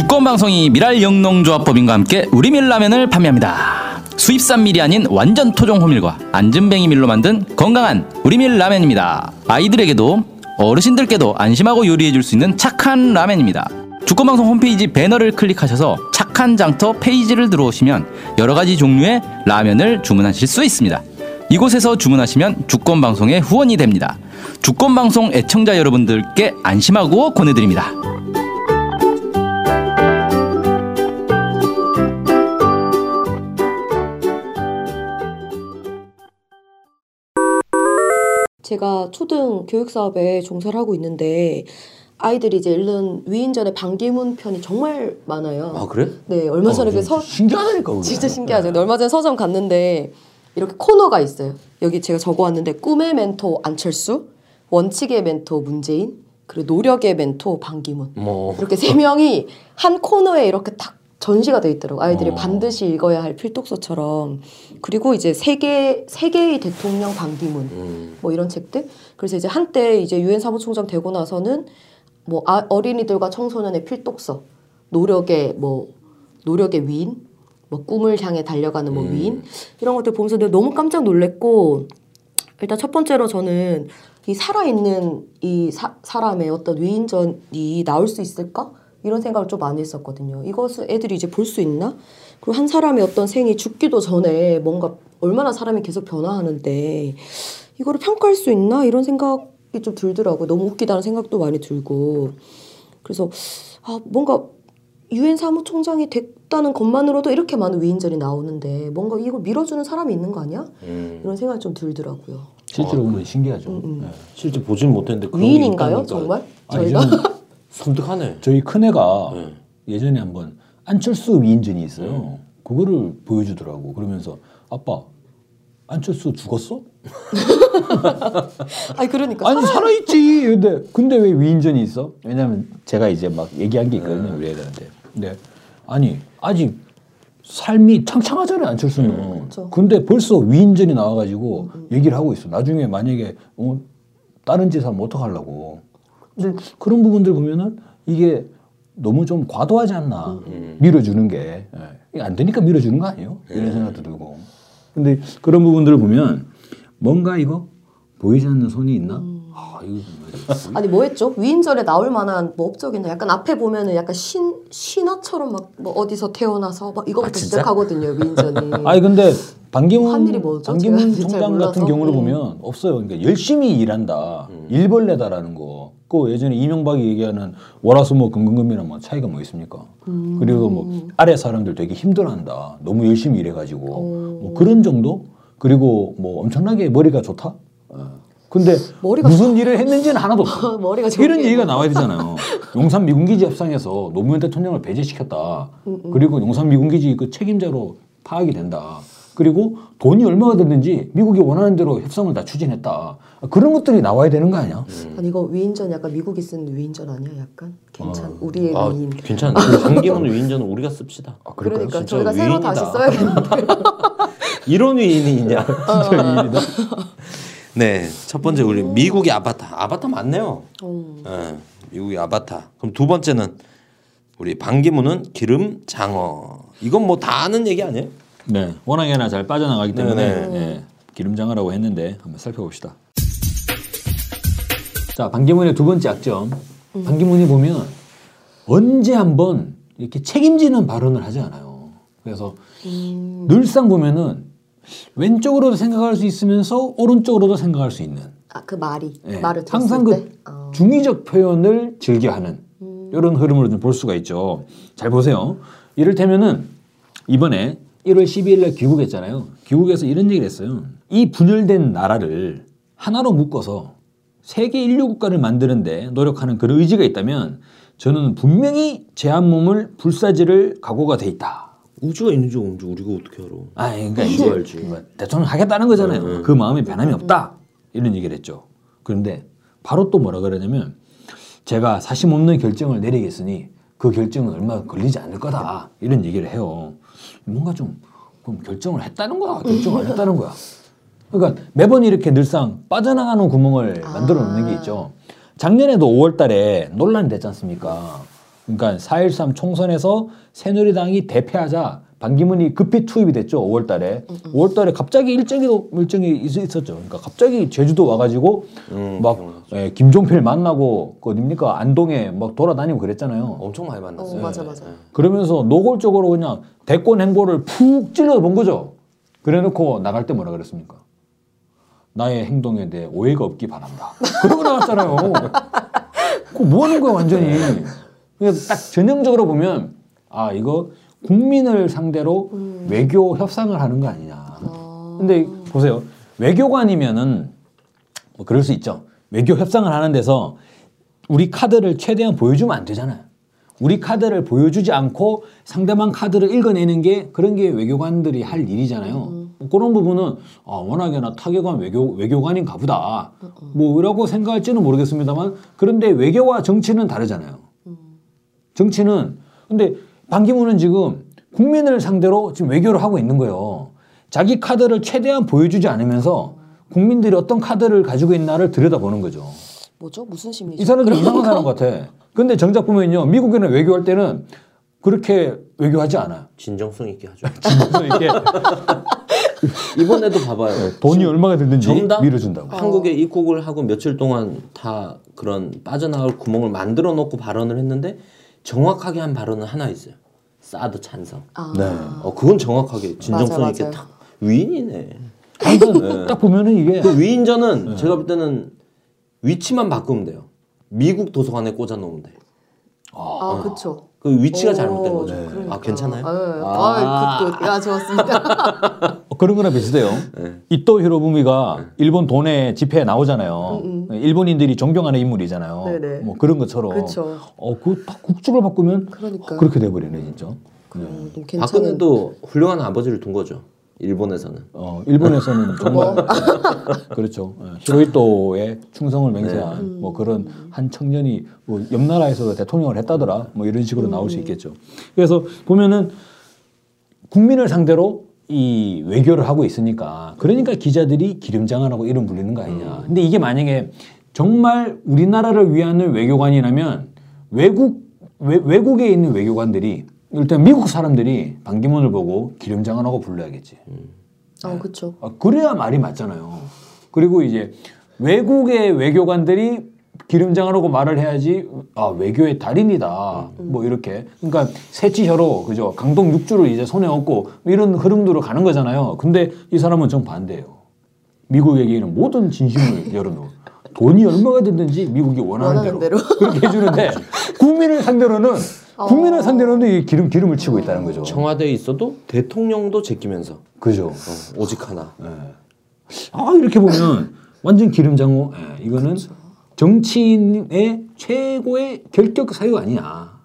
주권 방송이 미랄 영농조합법인과 함께 우리밀 라면을 판매합니다. 수입산 밀이 아닌 완전 토종 호밀과 안전뱅이 밀로 만든 건강한 우리밀 라면입니다. 아이들에게도 어르신들께도 안심하고 요리해 줄 수 있는 착한 라면입니다. 주권방송 홈페이지 배너를 클릭하셔서 착한 장터 페이지를 들어오시면 여러 가지 종류의 라면을 주문하실 수 있습니다. 이곳에서 주문하시면 주권방송의 후원이 됩니다. 주권방송 애청자 여러분들께 안심하고 권해드립니다. 제가 초등 교육 사업에 종사를 하고 있는데 아이들이 이제 읽는 위인전의 반기문 편이 정말 많아요. 아 그래? 네, 얼마 전에 어, 그 서, 신기하다니까 그게. 진짜 신기하죠. 근데 얼마 전에 서점 갔는데 이렇게 코너가 있어요. 여기 제가 적어왔는데 꿈의 멘토 안철수, 원칙의 멘토 문재인, 그리고 노력의 멘토 반기문. 뭐 이렇게 세 명이 한 코너에 이렇게 딱 전시가 돼 있더라고. 아이들이 어. 반드시 읽어야 할 필독서처럼. 그리고 이제 세계 세계의 대통령 반기문. 음. 뭐 이런 책들. 그래서 이제 한때 이제 유엔 사무총장 되고 나서는 뭐 아, 어린이들과 청소년의 필독서, 노력의 뭐 노력의 위인, 뭐 꿈을 향해 달려가는 뭐 음. 위인 이런 것들 보면서 내가 너무 깜짝 놀랐고 일단 첫 번째로 저는 이 살아있는 이 사, 사람의 어떤 위인전이 나올 수 있을까? 이런 생각을 좀 많이 했었거든요. 이것을 애들이 이제 볼 수 있나? 그리고 한 사람의 어떤 생이 죽기도 전에 뭔가 얼마나 사람이 계속 변화하는데 이거를 평가할 수 있나? 이런 생각이 좀 들더라고요. 너무 웃기다는 생각도 많이 들고. 그래서 아, 뭔가 유엔 사무총장이 됐다는 것만으로도 이렇게 많은 위인전이 나오는데 뭔가 이걸 밀어주는 사람이 있는 거 아니야? 음. 이런 생각이 좀 들더라고요. 실제로 보면 신기하죠. 음, 음. 네. 실제 보진 못했는데 위인인가요, 정말? 아니, 저희가 섬뜩하네. 저희 큰애가 네. 예전에 한번 안철수 위인전이 있어요. 그거를 보여주더라고. 그러면서 아빠 안철수 죽었어? 아니 그러니까 아니 살아 있지. 근데 근데 왜 위인전이 있어? 왜냐면 제가 이제 막 얘기한 게 있거든요 우리 애들한테. 근데 아니 아직 삶이 창창하잖아요 안철수는. 그쵸. 근데 벌써 위인전이 나와가지고 얘기를 하고 있어. 나중에 만약에 어, 다른 짓 하면 어떡하려고. 근데 그런 부분들 보면은 이게 너무 좀 과도하지 않나 음. 밀어주는 게 예. 이게 안 되니까 밀어주는 거 아니에요? 이런 생각도 들고. 근데 그런 부분들을 보면 뭔가 이거 보이지 않는 손이 있나? 아 이거 정말 아니 뭐 했죠? 위인전에 나올 만한 뭐 업적이나 약간 앞에 보면은 약간 신 신화처럼 막 뭐 어디서 태어나서 막 이거부터 아? 시작하거든요 위인전이. 아니 근데 한 반기문 뭐죠? 반기문 총장 같은. 경우를 음. 보면 없어요. 그러니까 열심히 일한다. 일벌레다라는 거. 그 예전에 이명박이 얘기하는 월화수목 금금금이랑 뭐 차이가 뭐 있습니까? 음. 그리고 뭐 아래 사람들 되게 힘들어한다. 너무 열심히 일해가지고 오. 뭐 그런 정도. 그리고 뭐 엄청나게 머리가 좋다. 어. 근데 무슨 일을 했는지는 하나도 없어. 머리가 이런 게 얘기가? 나와야 되잖아요. 용산 미군기지 협상에서 노무현 대통령을 배제시켰다. 음, 그리고 용산 미군기지 그 책임자로 파악이 된다. 그리고 돈이 얼마가 들는지 미국이 원하는 대로 협상을 다 추진했다. 그런 것들이 나와야 되는 거 아니야? 아니 이거 위인전 약간 미국이 쓴 위인전 아니야? 약간 괜찮. 우리의 아 위인. 괜찮아. 그 반기문 위인전은 우리가 씁시다. 그러니까 진짜 저희가 새로 위인이다. 다시 써야겠는데. 이런 위인이 있냐? 어. 진짜 위인이다. 네, 첫 번째 우리 미국의 아바타. 아바타 맞네요. 음. 예, 미국의 아바타. 그럼 두 번째는 우리 반기문은 기름 장어. 이건 뭐 다 아는 얘기 아니에요? 네. 워낙에나 잘 빠져나가기 때문에 네네. 네, 기름장어라고 했는데 한번 살펴봅시다. 자, 반기문의 두 번째 약점. 반기문이 보면 언제 한번 이렇게 책임지는 발언을 하지 않아요. 그래서 음. 늘상 보면은 왼쪽으로도 생각할 수 있으면서 오른쪽으로도 생각할 수 있는 아 그 말이 예, 말을 항상 때. 그 어. 중의적 표현을 즐겨하는 음. 이런 흐름으로 좀 볼 수가 있죠. 잘 보세요. 이를테면은 이번에 1월 12일 날 귀국했잖아요. 귀국에서 이런 얘기를 했어요. 이 분열된 나라를 하나로 묶어서 세계 인류 국가를 만드는데 노력하는 그런 의지가 있다면 저는 분명히 제한 몸을 불사지를 각오가 돼 있다. 우주가 있는지 없는지 우리가 어떻게 알아? 아, 그러니까 이거 이제 알지. 뭐 대통령 하겠다는 거잖아요. 네, 네. 그 마음에 변함이 없다. 이런 얘기를 했죠. 그런데 바로 또 뭐라 그러냐면 제가 사심 없는 결정을 내리겠으니 그 결정은 얼마 걸리지 않을 거다. 이런 얘기를 해요. 뭔가 좀 그럼 결정을 했다는 거야, 결정 안 했다는 거야. 그러니까 매번 이렇게 늘상 빠져나가는 구멍을 만들어 놓는 게 있죠. 작년에도 5월 달에 논란이 됐지 않습니까? 그러니까 4.13 총선에서 새누리당이 대패하자 반기문이 급히 투입이 됐죠. 5월 달에. 5월 달에 갑자기 일정이 일정이 있- 있었죠. 그러니까 갑자기 제주도 와 가지고 음, 막. 예, 김종필 만나고 그 어딥니까? 안동에 막 돌아다니고 그랬잖아요. 엄청 많이 만났어요. 어, 맞아, 맞아. 예. 그러면서 노골적으로 그냥 대권 행보를 푹 찔러 본 거죠. 그래 놓고 나갈 때 뭐라 그랬습니까? 나의 행동에 대해 오해가 없기 바란다. 그러고 나왔잖아요. 그거 뭐 하는 거야, 완전히. 그냥 딱 전형적으로 보면, 아, 이거 국민을 상대로 외교 협상을 하는 거 아니냐. 근데 보세요. 외교관이면은 뭐 그럴 수 있죠. 외교 협상을 하는 데서 우리 카드를 최대한 보여주면 안 되잖아요. 우리 카드를 보여주지 않고 상대방 카드를 읽어내는 게 그런 게 외교관들이 할 일이잖아요. 그런 부분은 아, 워낙에나 타격한 외교 외교관인가 보다. 뭐라고 생각할지는 모르겠습니다만 그런데 외교와 정치는 다르잖아요. 정치는 근데 반기문은 지금 국민을 상대로 지금 외교를 하고 있는 거예요. 자기 카드를 최대한 보여주지 않으면서 국민들이 어떤 카드를 가지고 있나를 들여다보는 거죠. 뭐죠? 무슨 심리죠? 이 그런 이상한 거? 사람 같아. 근데 정작 보면요. 미국에는 외교할 때는 그렇게 외교하지 않아요. 진정성 있게 하죠. 그래서 이게 이번에도 봐봐요. 돈이 얼마가 정답? 밀어준다고. 한국에 입국을 하고 며칠 동안 다 그런 빠져나갈 구멍을 만들어 놓고 발언을 했는데 정확하게 한 발언은 하나 있어요. 사드 찬성. 아, 네. 어 그건 정확하게 진정성 맞아, 있게 맞아요. 딱 위인이네. 하여튼 딱 보면은 이게 그 위인전은 제가 볼 때는 위치만 바꾸면 돼요. 미국 도서관에 꽂아 놓으면 돼. 아, 그쵸. 그 위치가 오, 잘못된 거죠. 그러니까. 아 괜찮아요? 아, 아. 아, good good. 야, 좋았습니다. 어, 그런 거나 비슷해요. 네. 이토 히로부미가 일본 돈의 지폐에 나오잖아요. 일본인들이 존경하는 인물이잖아요. 음, 네네. 뭐 그런 것처럼. 그쵸. 어, 그딱 국적을 바꾸면 그러니까. 그렇게 돼버리네 진짜. 어, 너무 괜찮은. 박근혜도 훌륭한 아버지를 둔 거죠. 일본에서는. 어, 일본에서는 정말 그렇죠. 예, 히로히토의 충성을 맹세한 뭐 그런 한 청년이 뭐 옆 나라에서도 대통령을 했다더라. 뭐 이런 식으로 나올 수 있겠죠. 그래서 보면은 국민을 상대로 이 외교를 하고 있으니까 그러니까 기자들이 기름장관하고 이름 불리는 거 아니냐. 근데 이게 만약에 정말 우리나라를 위한 외교관이라면 외국 외, 외국에 있는 외교관들이 일단 미국 사람들이 반기문을 보고 기름장관하고 불러야겠지. 어, 그쵸. 아, 그래야 말이 맞잖아요. 그리고 이제 외국의 외교관들이 기름장하라고 말을 해야지 아 외교의 달인이다 뭐 이렇게 그러니까 새치혀로 그죠 강동 육주를 이제 손에 얹고 이런 흐름으로 가는 거잖아요. 근데 이 사람은 정 반대예요. 미국에게는 모든 진심을 열어놓은 돈이 얼마가 됐든지 미국이 원하는, 원하는 대로, 대로. 그렇게 해주는데 국민을 상대로는 국민을 상대로는 이 기름 기름을 치고 있다는 거죠. 청와대에 있어도 대통령도 제끼면서 그죠. 어, 오직 하나. 아 이렇게 보면 완전 기름장어. 예, 이거는 정치인의 최고의 결격 사유 아니냐.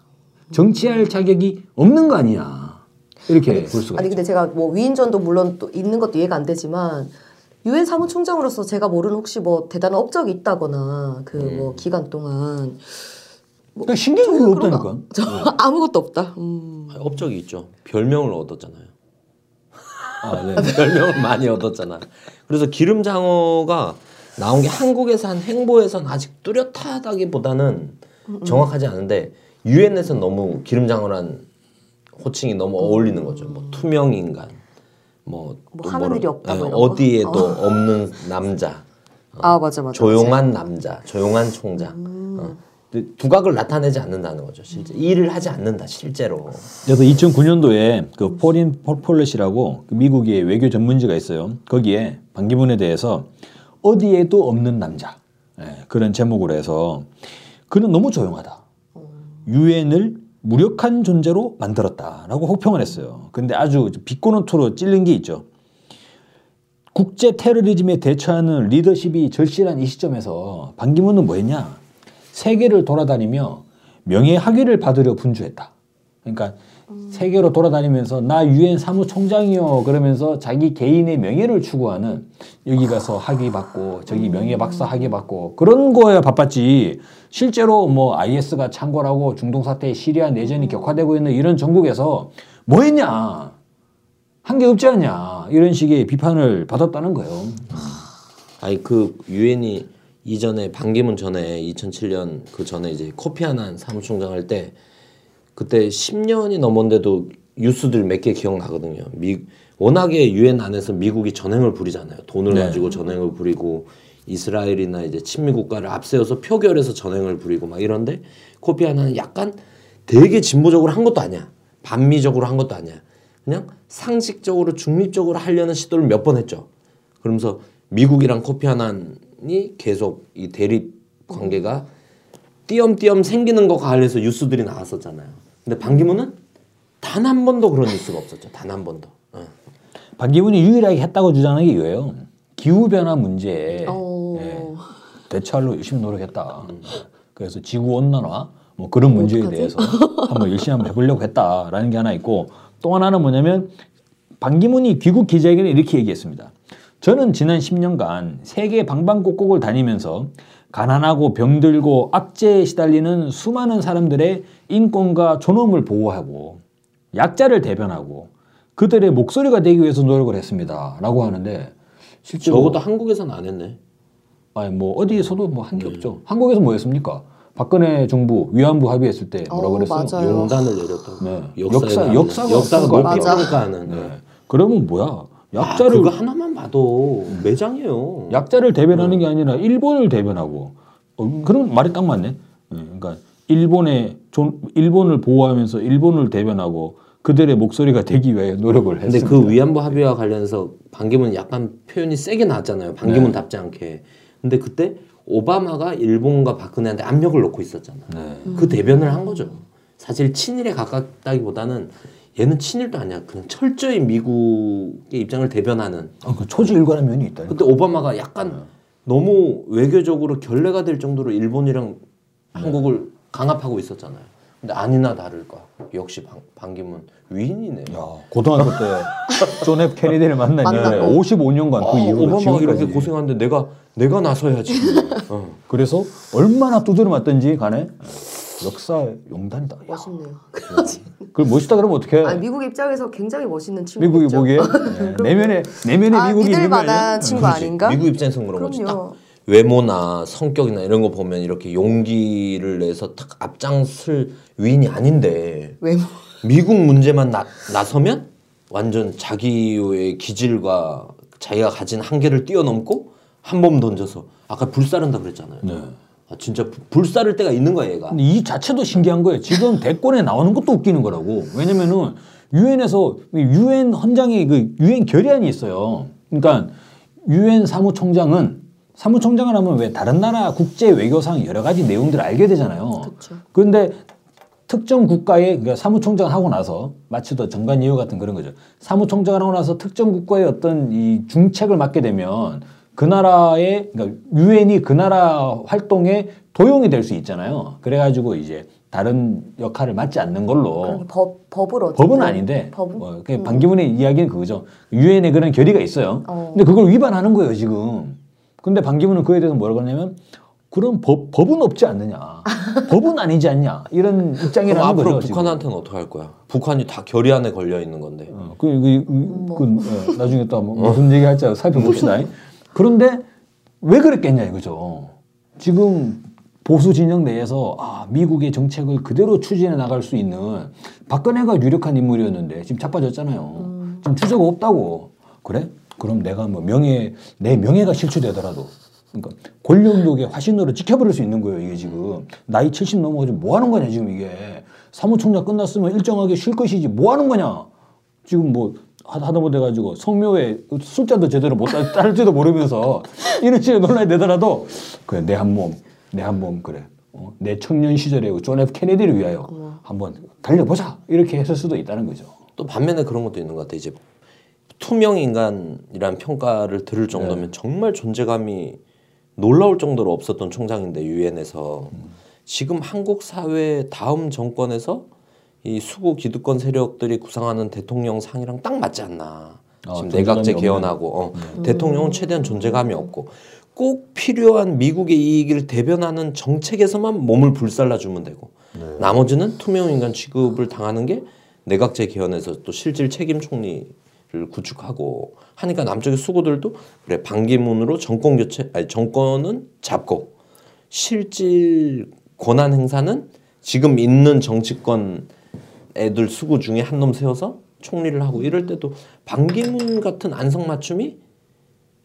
정치할 자격이 없는 거 아니냐. 이렇게 볼 수가 아니 있죠. 근데 제가 뭐 위인전도 물론 또 있는 것도 이해가 안 되지만 유엔 사무총장으로서 제가 모르는 혹시 뭐 대단한 업적이 있다거나 그뭐 음. 기간 동안 그러니까 신경이 없다니까. 저 아무것도 없다. 음. 업적이 있죠. 별명을 얻었잖아요. 아, 네. 별명을 많이 얻었잖아. 그래서 기름장어가 나온 게 한국에서 한 행보에선 아직 뚜렷하다기보다는 정확하지 않은데 유엔에서 너무 기름장어란 호칭이 너무 어울리는 거죠. 뭐 투명 인간, 뭐, 뭐또 하는 일이 없다 예, 뭐? 어디에도 없는 남자, 아 맞아 맞아. 조용한 남자, 조용한 총장. 어. 두각을 나타내지 않는다는 거죠. 실제 일을 하지 않는다 실제로. 그래서 2009년도에 그 Foreign Pol Policy라고 그 미국의 외교 전문지가 있어요. 거기에 반기문에 대해서 어디에도 없는 남자 예, 그런 제목으로 해서 그는 너무 조용하다. 유엔을 무력한 존재로 만들었다라고 혹평을 했어요. 근데 아주 비꼬는 투로 찔린 게 있죠. 국제 테러리즘에 대처하는 리더십이 절실한 이 시점에서 반기문은 뭐 했냐? 세계를 돌아다니며 명예 학위를 받으려 분주했다. 그러니까 세계로 돌아다니면서 나 유엔 사무총장이요 그러면서 자기 개인의 명예를 추구하는 여기 가서 학위 받고 저기 명예 박사 학위 받고 그런 거에 바빴지. 실제로 뭐 IS가 창궐하고 중동 사태 시리아 내전이 격화되고 있는 이런 전국에서 뭐 했냐? 한 게 없지 않냐? 이런 식의 비판을 받았다는 거예요. 아니 그 유엔이 이전에 반기문 전에 2007년 그 전에 이제 코피 아난 사무총장 할 때 그때 10년이 넘었는데도 뉴스들 몇 개 기억나거든요. 미 워낙에 유엔 안에서 미국이 전횡을 부리잖아요. 돈을 네. 가지고 전횡을 부리고 이스라엘이나 이제 친미 국가를 앞세워서 표결해서 전횡을 부리고 막 이런데 코피 아나는 약간 되게 진보적으로 한 것도 아니야. 반미적으로 한 것도 아니야. 그냥 상식적으로 중립적으로 하려는 시도를 몇 번 했죠. 그러면서 미국이랑 코피 아난이 계속 이 대립 관계가 띄엄띄엄 생기는 것과 관련해서 뉴스들이 나왔었잖아요. 근데 반기문은 단 한 번도 그런 뉴스가 없었죠. 단 한 번도. 어. 반기문이 유일하게 했다고 주장하는 게 이거예요. 기후 변화 문제에 어. 예, 대처하려고 열심히 노력했다. 그래서 지구 온난화 뭐 그런 문제에 어떡하지? 대해서 한번 열심히 한번 해보려고 했다라는 게 하나 있고 또 하나는 뭐냐면 반기문이 귀국 기자회견에 이렇게 얘기했습니다. 저는 지난 10년간 세계 방방곡곡을 다니면서 가난하고 병들고 악재에 시달리는 수많은 사람들의 인권과 존엄을 보호하고 약자를 대변하고 그들의 목소리가 되기 위해서 노력을 했습니다 라고 하는데 실제로 적어도 한국에서는 안 했네. 아니 뭐 어디에서도 뭐 한 게 없죠. 한국에서 뭐 했습니까? 박근혜 정부 위안부 합의했을 때 뭐라 어, 그랬어요? 맞아요. 용단을 내렸다고. 네. 역사- 나오는- 역사가 높이. 평가하는. 네. 그러면 뭐야? 아, 약자를 그거 하나만 봐도 매장이에요. 약자를 대변하는 게 아니라 일본을 대변하고 어, 그런 말이 딱 맞네. 예, 그러니까 일본의 존, 일본을 보호하면서 일본을 대변하고 그들의 목소리가 되기 위해 노력을 근데 했습니다. 그 위안부 합의와 관련해서 반기문 약간 표현이 세게 나왔잖아요. 반기문답지 않게. 근데 그때 오바마가 일본과 박근혜한테 압력을 놓고 있었잖아. 네. 그 대변을 한 거죠. 사실 친일에 가깝다기보다는 얘는 친일도 아니야. 그냥 철저히 미국의 입장을 대변하는. 아, 그 초지일관한 면이 있다. 그때 오바마가 약간 너무 외교적으로 결례가 될 정도로 일본이랑 한국을 강압하고 있었잖아요. 근데 아니나 다를까. 역시 반, 반기문 위인이네. 야, 고등학교 때존 F 케네디를 만났는데 만나고. 55년간 그 아, 이후로 오바마가 지금까지. 이렇게 고생하는데 내가 내가 나서야지. 어. 그래서 얼마나 두드려 맞던지 간에 역사 용단이다. 야, 멋있네요. 그걸 멋있다 그러면 어떡해? 아니, 미국 입장에서 굉장히 멋있는 미국이 친구죠. 보기에 네, 내면에 내면에 아, 미국이 믿을 있는 거 만한 아니에요? 친구 그렇지. 아닌가? 미국 입장에서는 그런 거지. 외모나 성격이나 이런 거 보면 이렇게 용기를 내서 딱 앞장설 위인이 아닌데 외모. 미국 문제만 나, 나서면 완전 자기의 기질과 자기가 가진 한계를 뛰어넘고 한 번 던져서 아까 불사른다 그랬잖아요. 네. 아, 진짜 불- 불사를 때가 있는 거야 얘가. 근데 이 자체도 신기한 거예요. 지금 대권에 나오는 것도 웃기는 거라고. 왜냐면은 유엔에서 유엔 헌장에 그 유엔 결의안이 있어요. 그러니까 유엔 사무총장은 사무총장을 하면 왜 다른 나라 국제 외교상 여러 가지 내용들을 알게 되잖아요. 그쵸. 그런데 특정 국가의 그러니까 사무총장을 하고 나서 마치 더 정관 예우 같은 그런 거죠. 사무총장을 하고 나서 특정 국가의 어떤 이 중책을 맡게 되면 그 나라의 그러니까 유엔이 그 나라 활동에 도용이 될 수 있잖아요. 그래가지고 이제 다른 역할을 맡지 않는 걸로 법 법을 어쨌든 법은 아닌데 법은 뭐, 그 반기문의 이야기는 그거죠. 유엔에 그런 결의가 있어요. 어. 근데 그걸 위반하는 거예요 지금. 근데 반기문은 그에 대해서 뭐라고 하냐면 그럼 법, 법은 없지 않느냐. 법은 아니지 않냐. 이런 입장이라는 앞으로 거죠. 지금. 북한한테는 어떻게 할 거야? 북한이 다 결의안에 걸려 있는 건데. 어, 그, 그, 그, 그, 어, 나중에 또 뭐, 무슨 얘기 할지 살펴봅시다. 그런데 왜 그랬겠냐 이거죠. 지금 보수 진영 내에서 아, 미국의 정책을 그대로 추진해 나갈 수 있는 박근혜가 유력한 인물이었는데 지금 자빠졌잖아요. 지금 주저가 없다고. 그래? 그럼 내가 뭐 명예, 내 명예가 실추되더라도 그러니까 권력욕의 화신으로 비쳐버릴 수 있는 거예요, 이게 지금. 나이 70 넘어가지고 뭐 하는 거냐, 지금 이게. 사무총장 끝났으면 일정하게 쉴 것이지 뭐 하는 거냐. 지금 뭐 하- 하다 못해 가지고 성묘에 숫자도 제대로 못 따- 따를지도 모르면서 이런 식의 논란이 되더라도 그래 내 한 몸, 내 한 몸 그래. 어, 내 청년 시절에 존 F 케네디를 위하여 한번 달려보자. 이렇게 했을 수도 있다는 거죠. 또 반면에 그런 것도 있는 것 같아. 이제 투명 인간이란 평가를 들을 정도면 정말 존재감이 놀라울 정도로 없었던 총장인데 유엔에서. 지금 한국 사회 다음 정권에서 이 수구 기득권 세력들이 구상하는 대통령 상이랑 딱 맞지 않나. 어, 지금 내각제. 개헌하고 어, 대통령은 최대한 존재감이 없고 꼭 필요한 미국의 이익을 대변하는 정책에서만 몸을 불살라 주면 되고 나머지는 투명 인간 취급을 당하는 게 내각제 개헌에서 또 실질 책임 총리를 구축하고 하니까 남쪽의 수구들도 그래 반기문으로 정권 교체 아니 정권은 잡고 실질 권한 행사는 지금 있는 정치권 애들 수구 중에 한 놈 세워서 총리를 하고 이럴 때도 반기문 같은 안성 맞춤이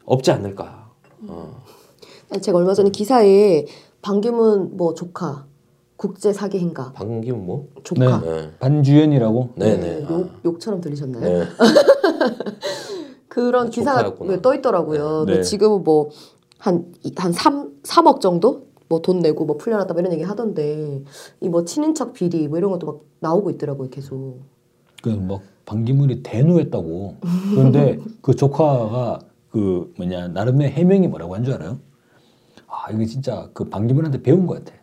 없지 않을까. 어. 제가 얼마 전에 기사에 반기문 뭐 조카 국제 사기 행각 반기문 뭐? 조카 네. 반주연이라고. 네네. 아. 욕, 욕처럼 들리셨나요? 네. 그런 아, 기사가. 네, 떠 있더라고요. 네. 근데 지금은 뭐 뭐한한 3, 3억 정도 뭐 돈 내고 뭐 풀려났다 뭐 이런 얘기 하던데 이 뭐 친인척 비리 뭐 이런 것도 막 나오고 있더라고요 계속. 그뭐 반기문이 대노했다고. 그런데 그 조카가 그 뭐냐 나름의 해명이 뭐라고 한 줄 알아요? 아 이거 진짜 그 반기문한테 배운 것 같아.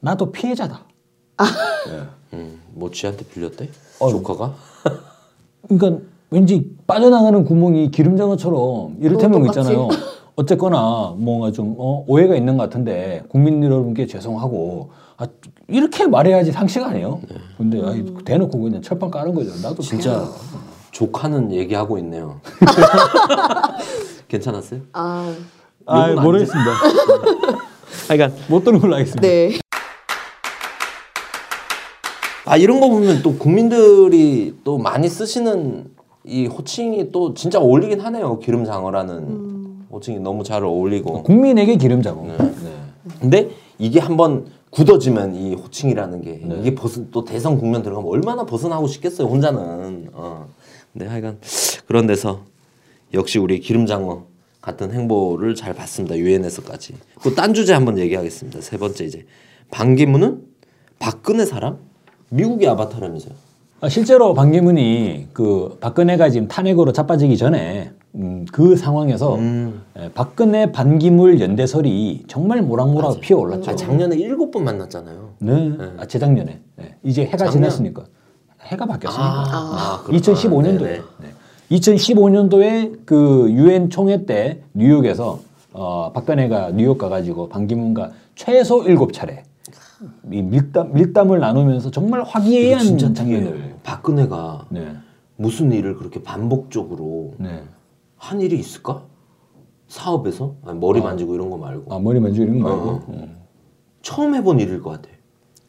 나도 피해자다. 음, 뭐 쥐한테 빌렸대? 어. 조카가? 그러니까 왠지 빠져나가는 구멍이 기름장어처럼 이를테면. 있잖아요. 어쨌거나 뭔가 좀 어, 오해가 있는 것 같은데 국민 여러분께 죄송하고 아, 이렇게 말해야지 상식 아니에요? 근데 아이, 대놓고 그냥 철판 까는 거죠. 나도 진짜. 조카는 얘기하고 있네요. 괜찮았어요? 아 아 모르겠습니다. 하여간 못 들은 걸로 하겠습니다. 네. 아 이런 거 보면 또 국민들이 또 많이 쓰시는 이 호칭이 또 진짜 어울리긴 하네요. 기름장어라는 호칭이 너무 잘 어울리고. 국민에게 기름자고. 네. 근데 이게 한번 굳어지면 이 호칭이라는 게 네. 이게 벗은 또 대선 국면 들어가면 얼마나 벗어나고 싶겠어요 혼자는. 어. 근데 하여간 그런 데서 역시 우리 기름장어 같은 행보를 잘 봤습니다 유엔에서까지. 또 딴 주제 한번 얘기하겠습니다. 세 번째 이제 반기문은 박근혜 사람 미국의 아바타라면서요. 아, 실제로 반기문이 그 박근혜가 지금 탄핵으로 자빠지기 전에 음, 그 상황에서 음. 예, 박근혜 반기문 연대설이 정말 모락모락 피어 올랐죠. 아, 작년에 일곱 번 만났잖아요. 네. 아, 재작년에. 예. 이제 해가 작년? 지났으니까. 해가 바뀌었으니까. 아, 그렇구나. 2015년도에. 네네. 네. 2015년도에 그 유엔 총회 때 뉴욕에서 어, 박근혜가 뉴욕 가가지고 반기문과 최소 일곱 차례 이 밀담 밀담을 나누면서 정말 화기애애한 진짜 장면을. 장면을 박근혜가 네. 무슨 일을 그렇게 반복적으로 네. 한 일이 있을까? 사업에서 아니, 머리 만지고 이런 거 말고 아 머리 만지는 거 말고. 어. 어. 처음 해본 일일 것 같아.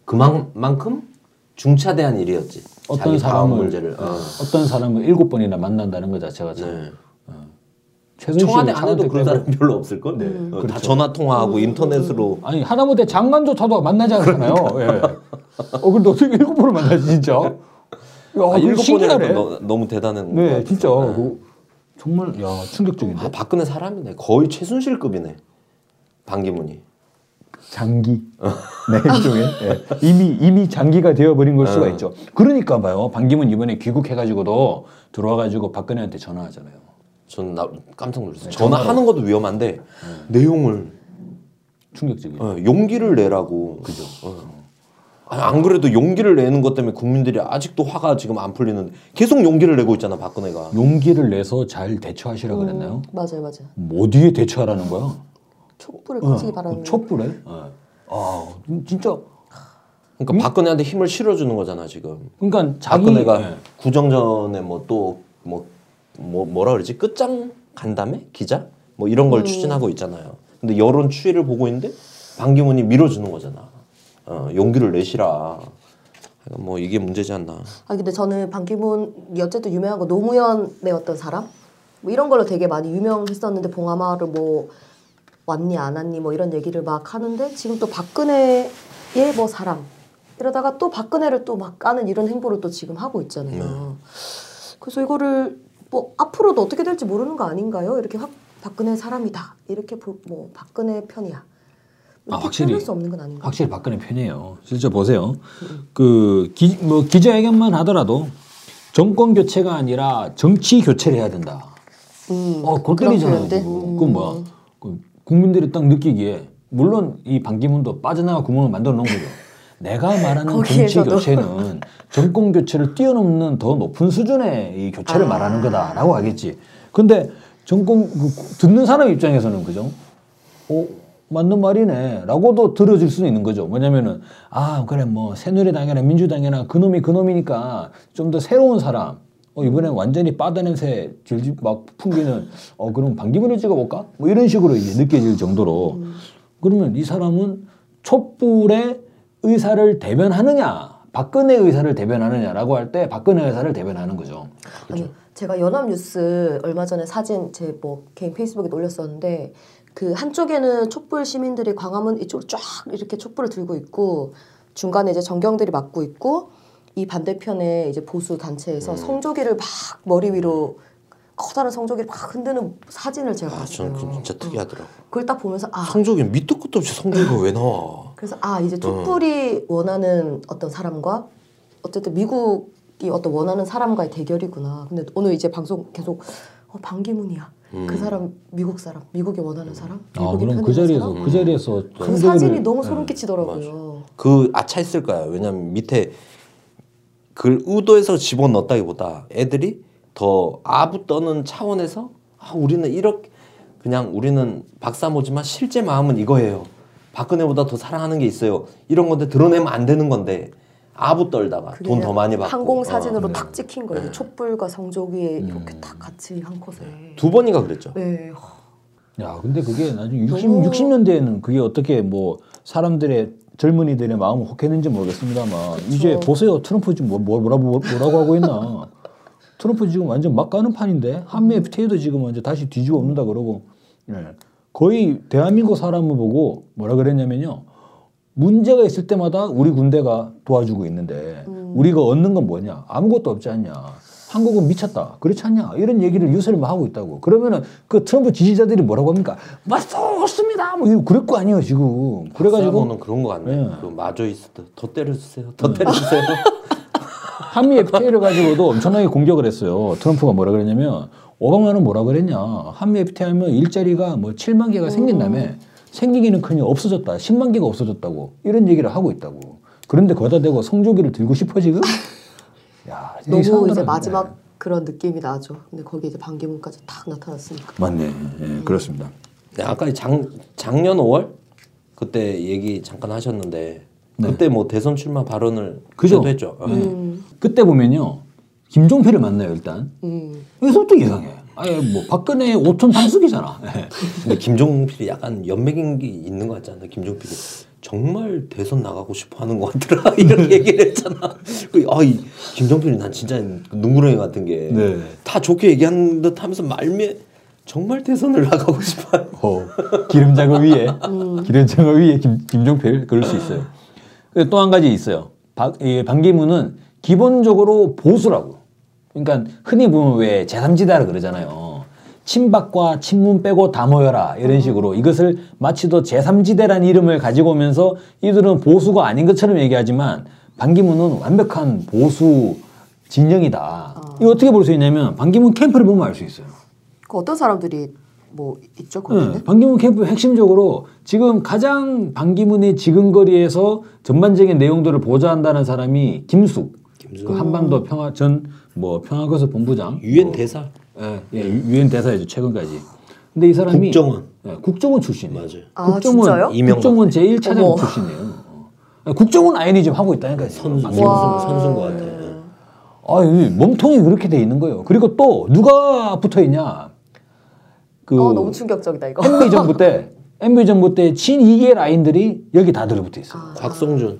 그만큼 중차대한 일이었지. 어떤 사람을 문제를. 어. 어떤 사람을 일곱 번이나 만난다는 것 자체가 참 네. 청와대 안에도 그런 때 사람 별로 없을 걸. 네, 어, 다 그렇죠. 전화 통화하고 인터넷으로. 아니 하다못해 장관조차도 만나지 않잖아요. 예. 어 근데 어떻게 일곱 번을 만나지 진짜? 야, 아, 일곱. 번이라도 너, 너무 대단한. 네, 것 진짜. 그, 정말 야 충격적인데. 아, 박근혜 사람이네. 거의 최순실급이네. 반기문이. 장기. 네, 일종의 예. 이미 이미 장기가 되어버린 걸 수가 있죠. 그러니까 봐요. 반기문 이번에 귀국해가지고도 들어와가지고 박근혜한테 전화하잖아요. 전 나, 깜짝 놀랐어요. 전화하는 것도 위험한데 내용을 충격적이죠. 어, 용기를 내라고. 그죠. 아니, 안 그래도 용기를 내는 것 때문에 국민들이 아직도 화가 지금 안 풀리는데 계속 용기를 내고 있잖아 박근혜가. 용기를 내서 잘 대처하시라 그랬나요? 맞아요, 맞아요. 뭐 어디에 대처하라는 거야? 촛불을 꺼지기 바라는. 그 촛불에? 예. 아 진짜. 그러니까 박근혜한테 힘을 실어주는 거잖아 지금. 그러니까 자기 박근혜가 예. 구정전에 뭐 또뭐 뭐 뭐라 그러지 끝장 간담회 기자 뭐 이런 걸 추진하고 있잖아요. 근데 여론 추이를 보고 있는데 반기문이 밀어주는 거잖아. 어, 용기를 내시라. 그러니까 뭐 이게 문제지 않나. 아 근데 저는 반기문이 어쨌든 유명한 거 노무현의 어떤 사람 뭐 이런 걸로 되게 많이 유명했었는데 봉하마를 뭐 왔니 안 왔니 뭐 이런 얘기를 막 하는데 지금 또 박근혜의 뭐 사람 이러다가 또 박근혜를 또 막 까는 이런 행보를 또 지금 하고 있잖아요. 그래서 이거를 뭐 앞으로도 어떻게 될지 모르는 거 아닌가요? 이렇게 확 박근혜 사람이다 이렇게 보- 뭐 박근혜 편이야. 이렇게 아, 확실히. 수 없는 건 아닌가? 확실히 박근혜 편이에요. 실제 보세요. 그 기, 뭐 기자회견만 하더라도 정권 교체가 아니라 정치 교체를 해야 된다. 음, 어, 골 그런 때리잖아요. 표현들? 그거. 음. 그건 뭐야? 그 국민들이 딱 느끼기에 물론 이 반기문도 빠져나가 구멍을 만들어 놓은 거죠. 내가 말하는 정치. 교체는 정권 교체를 뛰어넘는 더 높은 수준의 이 교체를 아. 말하는 거다라고 하겠지. 근데 정권 그, 듣는 사람 입장에서는 그죠? 어 맞는 말이네라고도 들어질 수는 있는 거죠. 뭐냐면은 아 그래 뭐 새누리당이나 민주당이나 그놈이 그놈이니까 좀 더 새로운 사람. 어 이번에 완전히 빠다 냄새 질질 막 풍기는 어 그럼 반기문을 찍어볼까? 뭐 이런 식으로 이제 느껴질 정도로 그러면 이 사람은 촛불의 의사를 대변하느냐 박근혜 의사를 대변하느냐라고 할 때 박근혜 의사를 대변하는 거죠. 아니 제가 연합뉴스 얼마 전에 사진 제 뭐 개인 페이스북에 올렸었는데 그 한쪽에는 촛불 시민들이 광화문 이쪽으로 쫙 이렇게 촛불을 들고 있고 중간에 이제 전경들이 막고 있고 이 반대편에 이제 보수 단체에서 성조기를 막 머리 위로 커다란 성조기를 막 흔드는 사진을 제가 아, 봤어요. 저는 그 진짜 특이하더라고. 그걸 딱 보면서 아 성적이 밑도 끝도 없이 성적이 왜 나와? 그래서 아 이제 촛불이 원하는 어떤 사람과 어쨌든 미국이 어떤 원하는 사람과의 대결이구나. 근데 오늘 이제 방송 계속 어, 반기문이야. 그 사람 미국 사람, 미국이 원하는 사람. 아 미국이 그럼 그 자리에서 사람? 그 자리에서 그 성적을- 사진이 너무 네. 소름 끼치더라고요. 그 아차 있을 거야. 왜냐면 밑에 그 의도해서 집어 넣었다기보다 애들이 더 아부 떠는 차원에서 아 우리는 이렇게 그냥 우리는 박사모지만 실제 마음은 이거예요. 박근혜보다 더 사랑하는 게 있어요. 이런 건데 드러내면 안 되는 건데 아부 떨다가 돈 더 많이 받고 항공 사진으로 어. 탁 찍힌 거예요. 촛불과 성조기에 이렇게 딱 같이 한 컷에. 두 번이가 그랬죠. 네. 야, 근데 그게 나중에 60, 너무- 60년대에는 그게 어떻게 뭐 사람들의 젊은이들의 마음을 혹했는지 모르겠습니다만 이제 보세요 트럼프 지금 뭐, 뭐, 뭐라, 뭐라고 하고 있나 트럼프 지금 완전 막 가는 판인데 한미 FTA도 지금 완전 다시 뒤집어 엎는다 그러고 예. 거의 대한민국 사람을 보고 뭐라 그랬냐면요. 문제가 있을 때마다 우리 군대가 도와주고 있는데 우리가 얻는 건 뭐냐? 아무것도 없지 않냐? 한국은 미쳤다. 그렇지 않냐? 이런 얘기를 유세를 막 하고 있다고. 그러면은 그 트럼프 지지자들이 뭐라고 합니까? 맞습니다. 뭐 그럴 거 아니에요 지금. 그래가지고 박사모는 그런 거 같네. 네. 그 마저 있을 때 더 때려주세요. 더 때려주세요. 한미 FTA를 가지고도 엄청나게 공격을 했어요. 트럼프가 뭐라 그랬냐면 오바마는 뭐라 그랬냐. 한미 FTA 하면 일자리가 뭐 7만 개가 생긴다며 생기기는커녕 없어졌다. 10만 개가 없어졌다고 이런 얘기를 하고 있다고. 그런데 거기다 대고 성조기를 들고 싶어 지금? 야, 이 너무 이제 마지막 그런 느낌이 나죠. 근데 거기에 이제 반기문까지 탁 나타났으니까. 네. 맞네. 예, 그렇습니다. 네, 아까 작, 작년 5월 그때 얘기 잠깐 하셨는데 그때 뭐 대선 출마 발언을 네. 그죠? 했죠. 어. 음. 그때 보면요. 김종필을 만나요 일단. 음. 여기서부터 이상해. 아예 뭐 박근혜 5톤 당숙이잖아. 예. 근데 김종필이 약간 연맥인 게 있는 것 같지 않나? 김종필이 정말 대선 나가고 싶어 하는 것 같더라. 이런 얘기를 했잖아. 그, 아, 이 김종필이 난 진짜 눈구렁이 같은 게다 네. 좋게 얘기하는 듯 하면서 말미에 정말 대선을 나가고 싶어 하는 어, 기름장어 위에 기름장어 위에 김, 김종필 그럴 수 있어요. 또 한 가지 있어요. 박, 이 반기문은 기본적으로 보수라고. 그러니까 흔히 보면 왜 제3지대라 그러잖아요. 친박과 친문 빼고 다 모여라 이런 식으로 이것을 마치 더 제3지대란 이름을 가지고 오면서 이들은 보수가 아닌 것처럼 얘기하지만 반기문은 완벽한 보수 진영이다. 이거 어떻게 볼 수 있냐면 반기문 캠프를 보면 알 수 있어요. 그 어떤 사람들이 뭐 있죠 거기는? 네, 반기문 캠프 핵심적으로 지금 가장 반기문의 지근거리에서 전반적인 내용들을 보좌한다는 사람이 김숙, 그 한반도 평화 전 뭐 평화거수 본부장, 유엔 대사. 예, 예, 유엔 대사이죠 최근까지. 근데 이 사람이 국정원. 예, 국정원 출신이에요. 맞아요. 아, 진짜요? 이명박. 국정원 제1차장 어머. 출신이에요. 어. 국정원 아이니 지금 하고. 선수, 반기문. 선수, 선수인 것 같아. 아, 이 몸통이 그렇게 돼 있는 거예요. 그리고 또 누가 붙어 있냐? 그 어 너무 충격적이다 이거. MB 정부 때 MB 정부 때 친이계 라인들이 여기 다 들어붙어 있어요. 곽성준.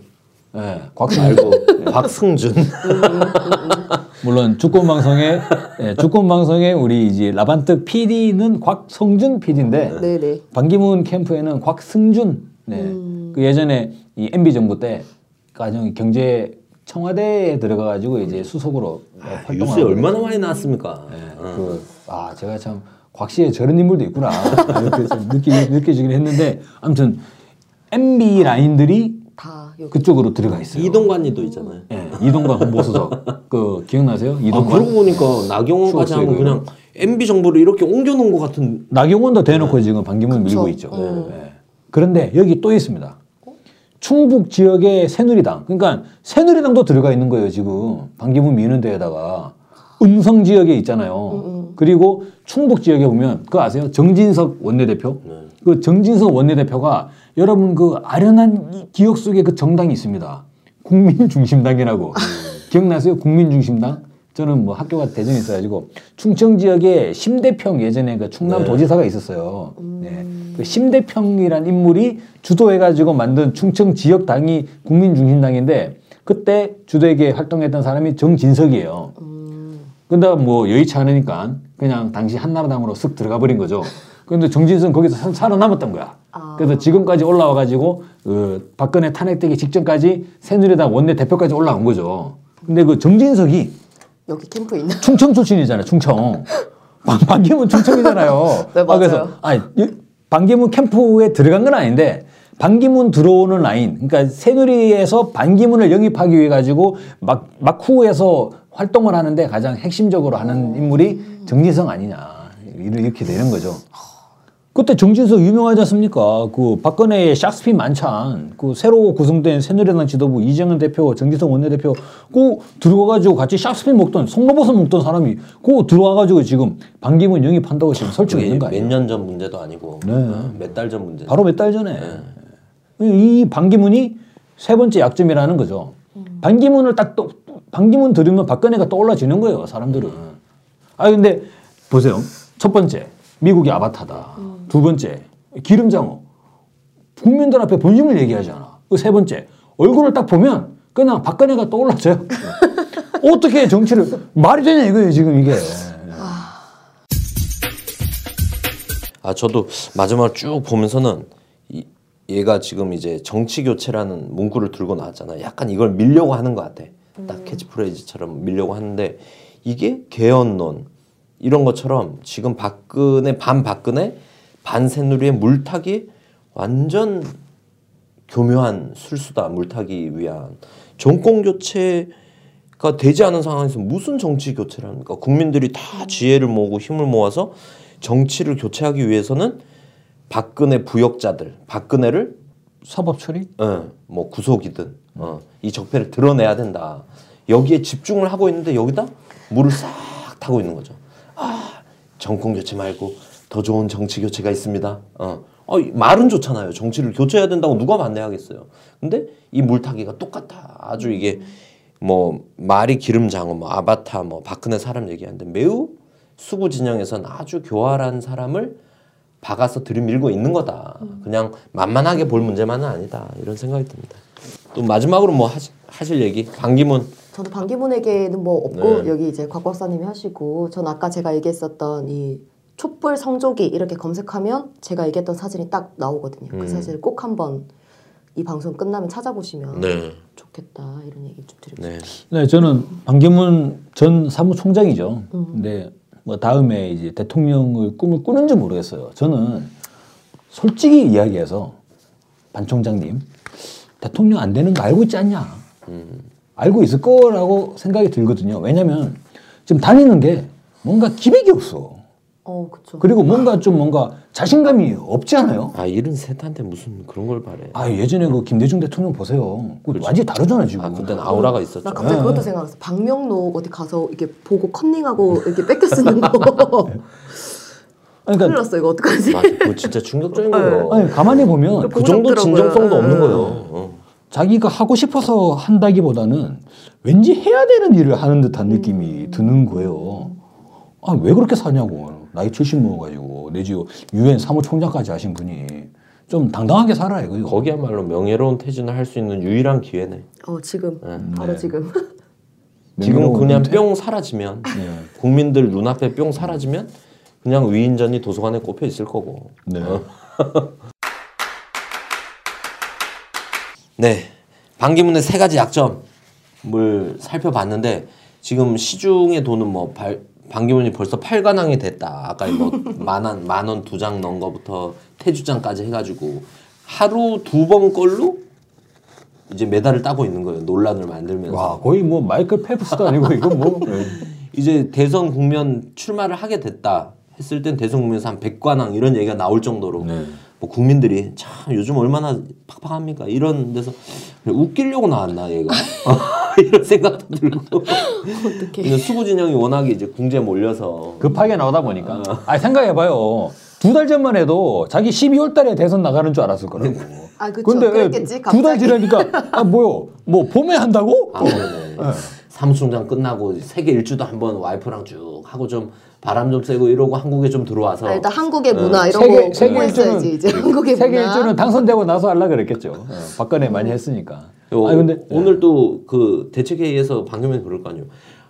예, 곽승 말고 곽승준. 물론 주권 방송의 예, 주권 방송의 우리 이제 라반특 PD는 곽성준 PD인데 네네. 반기문 캠프에는 곽승준 네. 음. 그 예전에 이 MB 정부 때 가정 경제 청와대에 들어가 가지고 이제 수석으로 예, 활동을 뉴스에 얼마나 많이 나왔습니까? 그, 아, 제가 참 곽씨에 저런 인물도 있구나. 이렇게 좀 느끼, 느껴지긴 했는데 아무튼 MB 라인들이 다. 그쪽으로 들어가 있어요. 이동관리도 있잖아요. 예, 이동관 홍보수석. 그 기억나세요? 아, 이동관. 그러고 보니까 나경원까지 하면 그냥 MB 정부를 이렇게 옮겨놓은 것 같은. 나경원도 대놓고 지금 반기문 그쵸. 밀고 있죠. 음. 예. 그런데 여기 또 있습니다. 충북 지역의 새누리당. 그러니까 새누리당도 들어가 있는 거예요, 지금. 반기문 미는 데에다가. 음성 지역에 있잖아요. 그리고 충북 지역에 보면 그거 아세요? 정진석 원내대표. 그 정진석 원내대표가 여러분 그 아련한 이 기억 속에 그 정당이 있습니다. 국민중심당이라고. 기억나세요? 국민중심당? 저는 뭐 학교가 대전에 있어가지고 충청 지역에 심대평 예전에 그 충남 도지사가 있었어요. 네. 그 심대평이란 인물이 주도해가지고 만든 충청 지역 당이 국민중심당인데 그때 주도에게 활동했던 사람이 정진석이에요. 음. 근데 뭐 여의치 않으니까 그냥 당시 한나라당으로 쓱 들어가 버린 거죠. 근데 정진석 거기서 살- 살아남았던 거야. 아. 그래서 지금까지 올라와 가지고 그 박근혜 탄핵되기 직전까지 새누리당 원내 대표까지 올라온 거죠. 근데 그 정진석이 여기 캠프 있나? 충청 출신이잖아요. 충청. 방- 반기문 충청이잖아요. 네, 맞아요. 그래서 아니 이- 반기문 캠프에 들어간 건 아닌데 반기문 들어오는 라인, 그러니까 새누리에서 반기문을 영입하기 위해 가지고 막 막후에서 활동을 하는데 가장 핵심적으로 하는 인물이 정진석 아니냐 이렇게 되는 거죠. 그때 정진석 유명하지 않습니까? 그 박근혜의 샥스핀 만찬, 그 새로 구성된 새누리당 지도부 이정현 대표, 정진석 원내대표, 그 들어가가지고 같이 샥스핀 먹던 송로버섯 먹던 사람이 그 들어와가지고 지금 반기문 영입한다고 지금 설치가 있는 거 아니에요? 몇 년 전 문제도 아니고 몇달 전 문제. 바로 몇 달 전에 이 반기문이 세 번째 약점이라는 거죠. 반기문을 딱 또 반기문 들으면 박근혜가 떠올라지는 거예요, 사람들은. 아 근데 보세요. 첫 번째 미국이 아바타다. 두 번째 기름장어. 국민들 앞에 본심을 얘기하지 않아. 그 세 번째 얼굴을 딱 보면 그냥 박근혜가 떠올라져요. 어떻게 정치를 말이 되냐 이거예요 지금 이게. 아 저도 마지막으로 쭉 보면서는 이, 얘가 지금 이제 정치 교체라는 문구를 들고 나왔잖아. 약간 이걸 밀려고 하는 것 같아. 딱 캐치프레이즈처럼 밀려고 하는데 이게 개헌론 이런 것처럼 지금 박근혜 반 박근혜 반 새누리의 물타기 완전 교묘한 술수다 물타기 위한 정권 교체가 되지 않은 상황에서 무슨 정치 교체를 합니까? 국민들이 다 지혜를 모으고 힘을 모아서 정치를 교체하기 위해서는 박근혜 부역자들, 박근혜를 사법 처리? 어, 뭐 구속이든 어, 이 적폐를 드러내야 된다. 여기에 집중을 하고 있는데 여기다 물을 싹 타고 있는 거죠. 아 정권 교체 말고 더 좋은 정치 교체가 있습니다. 어, 어, 이 말은 좋잖아요. 정치를 교체해야 된다고 누가 반대하겠어요. 근데 이 물타기가 똑같아. 아주 이게 뭐 말이 기름장어, 뭐 아바타, 뭐 박근혜 사람 얘기하는데 매우 수구 진영에선 아주 교활한 사람을 박아서 들이밀고 있는 거다. 그냥 만만하게 볼 문제만은 아니다. 이런 생각이 듭니다. 또 마지막으로 뭐 하시, 하실 얘기? 반기문. 저도 반기문에게는 뭐 없고 네. 여기 이제 곽 박사님이 하시고 전 아까 제가 얘기했었던 이 촛불 성조기 이렇게 검색하면 제가 얘기했던 사진이 딱 나오거든요. 음. 그 사진을 꼭 한번 이 방송 끝나면 찾아보시면 네. 좋겠다 이런 얘기 좀 드리고 네. 네, 저는 반기문 전 사무총장이죠. 근데 뭐 다음에 이제 대통령을 꿈을 꾸는지 모르겠어요. 저는 솔직히 이야기해서 반 총장님 대통령 안 되는 거 알고 있지 않냐? 알고 있을 거라고 생각이 들거든요. 왜냐면 지금 다니는 게 뭔가 기백이 없어. 어, 그쵸. 그리고 뭔가 좀 뭔가 자신감이 없지 않아요? 아 일은 셋한테 무슨 그런 걸 바래. 아 예전에 그 김대중 대통령 보세요. 그 완전히 다르잖아요 지금. 아 그때는 아우라가 있었죠. 나 갑자기 그것도 생각났어. 박명록 어디 가서 이렇게 보고 컨닝하고 이렇게 뺏겨 쓰는 거. 큰일 그러니까 났어 이거 어떡하지? 맞아. 그거 진짜 충격적인 거예요. 아니 가만히 보면 그 정도. 진정성도 없는 예. 거예요. 어. 자기가 하고 싶어서 한다기보다는 왠지 해야 되는 일을 하는 듯한 느낌이 드는 거예요. 아, 왜 그렇게 사냐고. 나이 70 먹어가지고. 내지 유엔 사무총장까지 하신 분이 좀 당당하게 살아요. 이거. 거기야말로 명예로운 퇴진을 할 수 있는 유일한 기회네. 어 지금 바로 네. 지금. 지금 그냥? 뿅 사라지면 네. 국민들 눈앞에 뿅 사라지면 그냥 위인전이 도서관에 꼽혀 있을 거고. 네. 네. 반기문의 세 가지 약점을 살펴봤는데 지금 시중에 도는 뭐 발, 반기문이 벌써 8관왕이 됐다. 아까 뭐 만원 만 원 두 장 넣은 거부터 태주장까지 해가지고 하루 두 번 걸로 이제 메달을 따고 있는 거예요. 논란을 만들면서. 와, 거의 뭐 마이클 펠프스도 아니고 이거 뭐. 네. 이제 대선 국면 출마를 하게 됐다 했을 땐 대선 국면에서 한 100관왕 이런 얘기가 나올 정도로 네. 뭐 국민들이 참 요즘 얼마나 팍팍합니까 이런 데서 웃기려고 나왔나 얘가 이런 생각도 들고 어떻게? 수구 진영이 워낙에 이제 궁지에 몰려서 급하게 나오다 보니까. 아, 생각해봐요. 두 달 전만 해도 자기 12월 달에 대선 나가는 줄 알았을 거라고. 아 그쵸. 근데 그랬겠지. 두달 갑자기. 지나니까 아 뭐요? 뭐 봄에 한다고? 아, 네네. 사무총장 끝나고 세계 일주도 한번 와이프랑 쭉 하고 좀 바람 좀 쐬고 이러고 한국에 좀 들어와서 아, 일단 한국의 문화 이런 세계 거 세계 공부했어야지 일주는 이제 한국의 세계 문화. 일주는 당선되고 나서 하려 그랬겠죠. 어, 박근혜 많이 했으니까. 어, 아니, 근데- 오늘 또 그 대책회의에서 방금에 그럴 거 아니에요.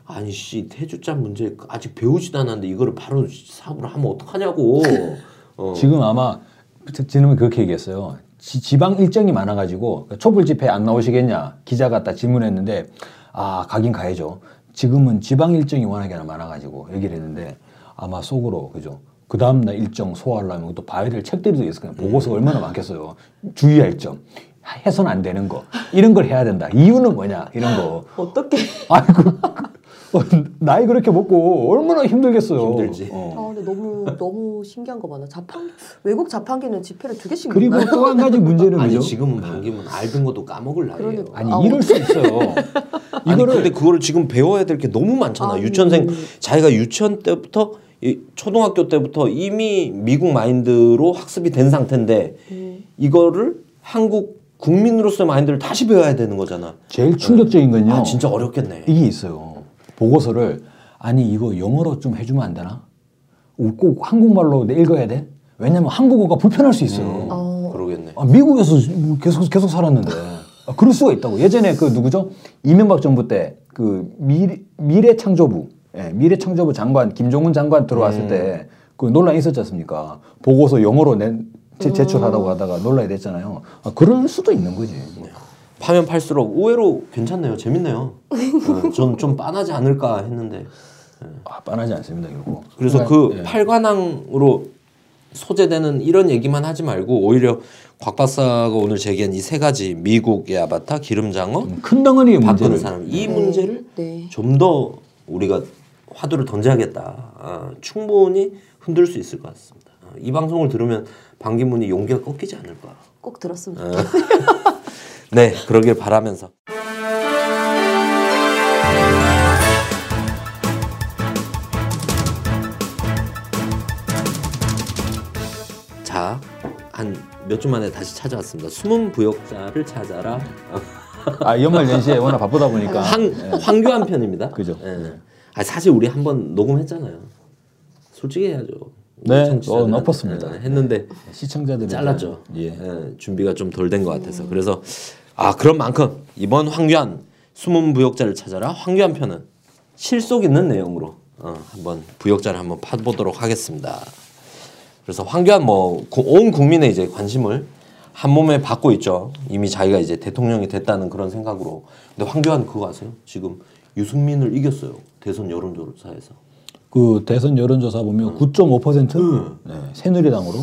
아니 씨 태주자 문제 아직 배우지도 않았는데 이거를 바로 사업을 하면 어떡하냐고. 어. 지금 아마 지금은 그렇게 얘기했어요. 지, 지방 일정이 많아가지고 촛불 집회 안 나오시겠냐 기자가 딱 질문했는데 아 가긴 가야죠. 지금은 지방 일정이 워낙에 많아가지고 얘기를 했는데 아마 속으로 그죠. 그 다음날 일정 소화하려면 또 봐야 될 책들이 있을 거예요. 보고서 얼마나 많겠어요. 주의할 점, 해선 안 되는 거 이런 걸 해야 된다. 이유는 뭐냐 이런 거. 어떻게? 아이고 어, 나이 그렇게 먹고 얼마나 힘들겠어요. 힘들지. 어. 아 근데 너무 너무 신기한 거 많아. 자판 외국 자판기는 집회를 두 개씩 그리고? 또 한 가지 문제는 아니 그죠? 지금은 반기문 알던 것도 까먹을 나이에요. 그러니까. 아니 아, 이럴 수 있어요. 아니 이거를 근데 그거를 지금 배워야 될 게 너무 많잖아. 아니. 유치원생 자기가 유치원 때부터 이 초등학교 때부터 이미 미국 마인드로 학습이 된 상태인데 음. 이거를 한국 국민으로서의 마인드를 다시 배워야 되는 거잖아. 제일 충격적인 건요. 아 진짜 어렵겠네. 이게 있어요. 보고서를 아니 이거 영어로 좀 해주면 안 되나? 꼭 한국말로 읽어야 돼? 왜냐면 한국어가 불편할 수 있어요. 음, 어. 그러겠네. 아, 미국에서 계속 계속 살았는데 아, 그럴 수가 있다고. 예전에 그 누구죠? 이명박 정부 때 그 미래, 미래창조부 예, 미래 창조부 장관 김종훈 장관 들어왔을 때그 논란이 있었지 않습니까? 보고서 영어로 낸 제, 제출하다고 하다가 논란이 됐잖아요. 아, 그럴 수도 있는 거지. 파면 팔수록 의외로 괜찮네요. 재밌네요. 어, 전좀 빤하지 않을까 했는데 아, 빤하지 않습니다, 결국. 그래서 그러니까, 그 예. 팔관왕으로 소재되는 이런 얘기만 하지 말고 오히려 곽 박사가 오늘 제기한 이 세 가지 미국의 아바타, 기름장어, 큰 덩어리의 바꾸는 문제를 사람 이 문제를 네. 좀더 우리가 화두를 던져야겠다. 아, 충분히 흔들 수 있을 것 같습니다. 아, 이 방송을 들으면 반기문이 용기가 꺾이지 않을까. 꼭 들었으면 어. 좋겠어요. 네, 그러길 바라면서. 자, 한 몇 주 만에 다시 찾아왔습니다. 숨은 부역자를 찾아라. 어, 아 연말 연시에 워낙 바쁘다 보니까 황, 황교안 편입니다. 그죠. 예. 아, 사실 우리 한번 녹음했잖아요. 솔직히 해야죠. 네. 어, 엎었습니다. 예, 했는데 시청자들이 잘랐죠. 예. 예, 준비가 좀 덜 된 것 같아서 그래서 아 그런 만큼 이번 황교안 숨은 부역자를 찾아라 황교안 편은 실속 있는 내용으로 어, 한번 부역자를 한번 파보도록 하겠습니다. 그래서 황교안 뭐 온 국민의 이제 관심을 한 몸에 받고 있죠. 이미 자기가 이제 대통령이 됐다는 그런 생각으로. 근데 황교안 그거 아세요? 지금 유승민을 이겼어요. 대선 여론조사에서. 그 대선 여론조사 보면 9.5% 네, 새누리당으로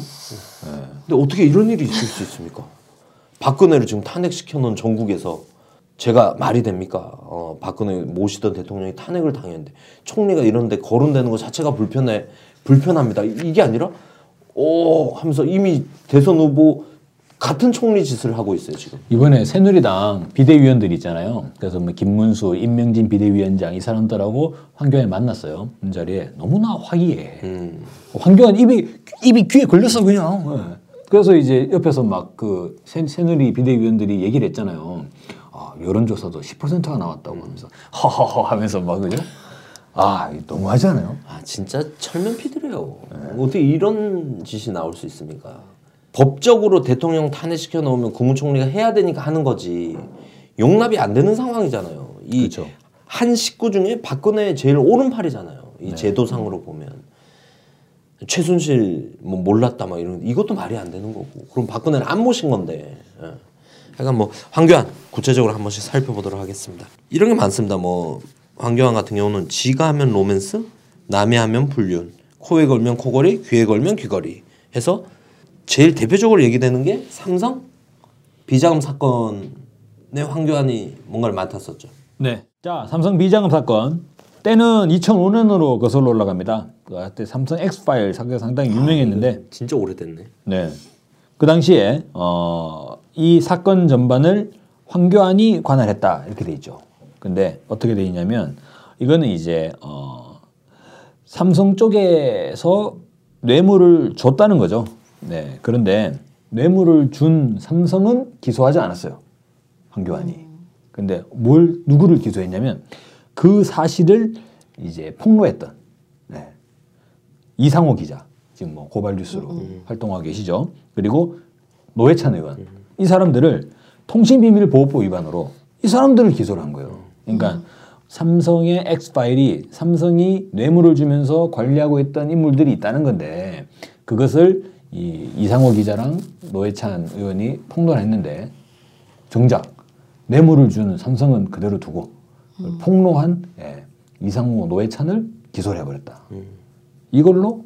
근데 어떻게 이런 일이 있을 수 있습니까? 박근혜를 지금 탄핵시켜 놓은 전국에서 제가 말이 됩니까? 어, 박근혜 모시던 대통령이 탄핵을 당했는데 총리가 이런데 거론되는 것 자체가 불편해 불편합니다. 이- 이게 아니라 오 하면서 이미 대선 후보 같은 총리 짓을 하고 있어요 지금. 이번에 새누리당 비대위원들 있잖아요. 그래서 뭐 김문수, 임명진 비대위원장 이 사람들하고 황교안이 만났어요. 그 자리에 너무나 화기애. 음. 황교안 입이 입이 귀에 걸렸어 그냥. 예. 그래서 이제 옆에서 막 그 새누리 비대위원들이 얘기를 했잖아요. 아, 여론조사도 10%가 나왔다고 하면서 허허허 하면서 막 그죠? 아, 너무하지 않아요? 아 진짜 철면 피드래요. 어떻게 이런 짓이 나올 수 있습니까? 법적으로 대통령 탄핵시켜 놓으면 국무총리가 해야 되니까 하는 거지. 용납이 안 되는 상황이잖아요. 이 그쵸. 한 식구 중에 박근혜 제일 오른팔이잖아요. 이 제도상으로 보면 최순실 뭐 몰랐다 막 이런 이것도 말이 안 되는 거고. 그럼 박근혜는 안 모신 건데. 예. 약간 뭐 황교안 구체적으로 한 번씩 살펴보도록 하겠습니다. 이런 게 많습니다. 뭐 황교안 같은 경우는 지가 하면 로맨스, 남이 하면 불륜, 코에 걸면 코걸이, 귀에 걸면 귀걸이 해서 제일 대표적으로 얘기되는 게 삼성 비자금 사건에 황교안이 뭔가를 맡았었죠. 네. 자, 삼성 비자금 사건. 때는 2005년으로 거슬러 올라갑니다. 그때 삼성 엑스파일 사건이 상당히 유명했는데 진짜 오래됐네. 네. 그 당시에 어, 이 사건 전반을 황교안이 관할했다 이렇게 돼 있죠. 근데 어떻게 돼 있냐면 이거는 이제 어, 삼성 쪽에서 뇌물을 줬다는 거죠. 네. 그런데 뇌물을 준 삼성은 기소하지 않았어요. 황교안이. 근데 뭘 누구를 기소했냐면 그 사실을 이제 폭로했던 네. 이상호 기자 지금 뭐 고발 뉴스로 활동하고 계시죠. 그리고 노회찬 의원 이 사람들을 통신비밀보호법 위반으로 이 사람들을 기소를 한 거예요. 그러니까 삼성의 엑스파일이 삼성이 뇌물을 주면서 관리하고 있던 인물들이 있다는 건데 그것을 이 이상호 기자랑 노회찬 의원이 폭로했는데 정작 뇌물을 준 삼성은 그대로 두고 그걸 폭로한 예, 이상호 노회찬을 기소를 해버렸다. 이걸로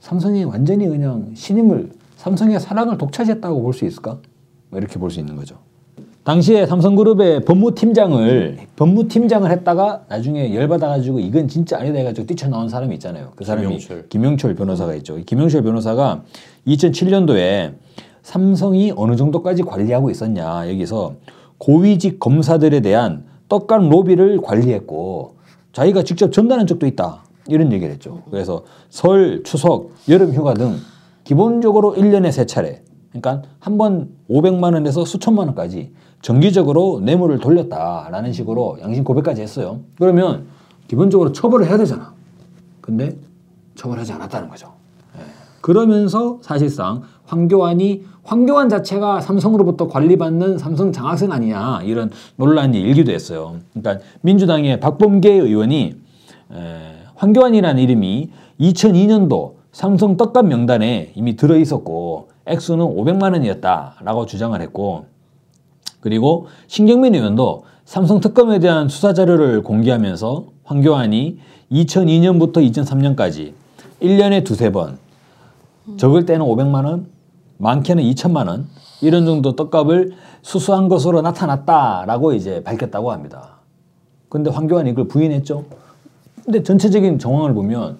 삼성이 완전히 그냥 신임을 삼성의 사랑을 독차지했다고 볼 수 있을까? 뭐 이렇게 볼 수 있는 거죠. 당시에 삼성그룹의 법무팀장을 법무팀장을 했다가 나중에 열받아가지고 이건 진짜 아니다 해가지고 뛰쳐나온 사람이 있잖아요. 그 사람이 김영철. 김영철 변호사가 있죠. 이 김영철 변호사가 2007년도에 삼성이 어느 정도까지 관리하고 있었냐 여기서 고위직 검사들에 대한 떡간 로비를 관리했고 자기가 직접 전달한 적도 있다 이런 얘기를 했죠. 그래서 설, 추석, 여름 휴가 등 기본적으로 1년에 세 차례 그러니까 한 번 500만 원에서 수천만 원까지 정기적으로 뇌물을 돌렸다라는 식으로 양심 고백까지 했어요. 그러면 기본적으로 처벌을 해야 되잖아. 근데 처벌하지 않았다는 거죠. 예. 그러면서 사실상 황교안이 황교안 자체가 삼성으로부터 관리받는 삼성 장학생 아니냐 이런 논란이 일기도 했어요. 그러니까 민주당의 박범계 의원이 에, 황교안이라는 이름이 2002년도 삼성 떡값 명단에 이미 들어 있었고 액수는 500만 원이었다라고 주장을 했고 그리고 신경민 의원도 삼성 특검에 대한 수사 자료를 공개하면서 황교안이 2002년부터 2003년까지 1년에 두세 번 적을 때는 500만 원, 많게는 2천만 원 이런 정도 떡값을 수수한 것으로 나타났다라고 이제 밝혔다고 합니다. 근데 황교안이 이걸 부인했죠. 근데 전체적인 정황을 보면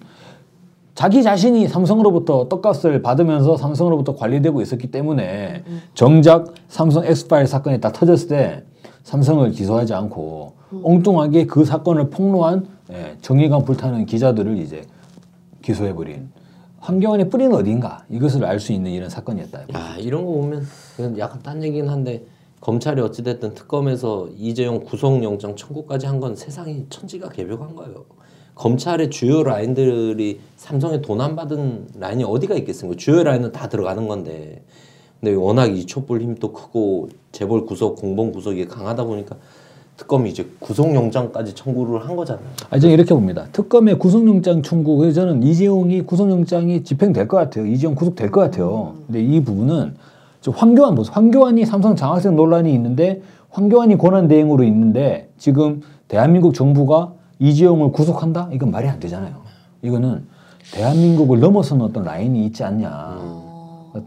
자기 자신이 삼성으로부터 떡값을 받으면서 삼성으로부터 관리되고 있었기 때문에 정작 삼성 엑스파일 사건이 딱 터졌을 때 삼성을 기소하지 않고 엉뚱하게 그 사건을 폭로한 예, 정의감 불타는 기자들을 이제 기소해버린 황교안의 뿌리는 어딘가 이것을 알 수 있는 이런 사건이었다. 야 이런 거 보면 약간 딴 얘기긴 한데 검찰이 어찌됐든 특검에서 이재용 구속영장 청구까지 한 건 세상이 천지가 개벽한 거예요. 검찰의 주요 라인들이 삼성에 돈 안 받은 라인이 어디가 있겠습니까? 주요 라인은 다 들어가는 건데. 근데 워낙 이 촛불 힘도 크고 재벌 구속, 공범 구속이 강하다 보니까 특검이 이제 구속영장까지 청구를 한 거잖아요. 아, 저는 이렇게 봅니다. 특검의 구속영장 청구, 그래서 저는 이재용이 구속영장이 집행될 것 같아요. 이재용 구속될 것 같아요. 근데 이 부분은 저 황교안 보세요. 황교안이 삼성 장학생 논란이 있는데 황교안이 권한 대행으로 있는데 지금 대한민국 정부가 이재용을 구속한다? 이건 말이 안 되잖아요. 이거는 대한민국을 넘어서는 어떤 라인이 있지 않냐.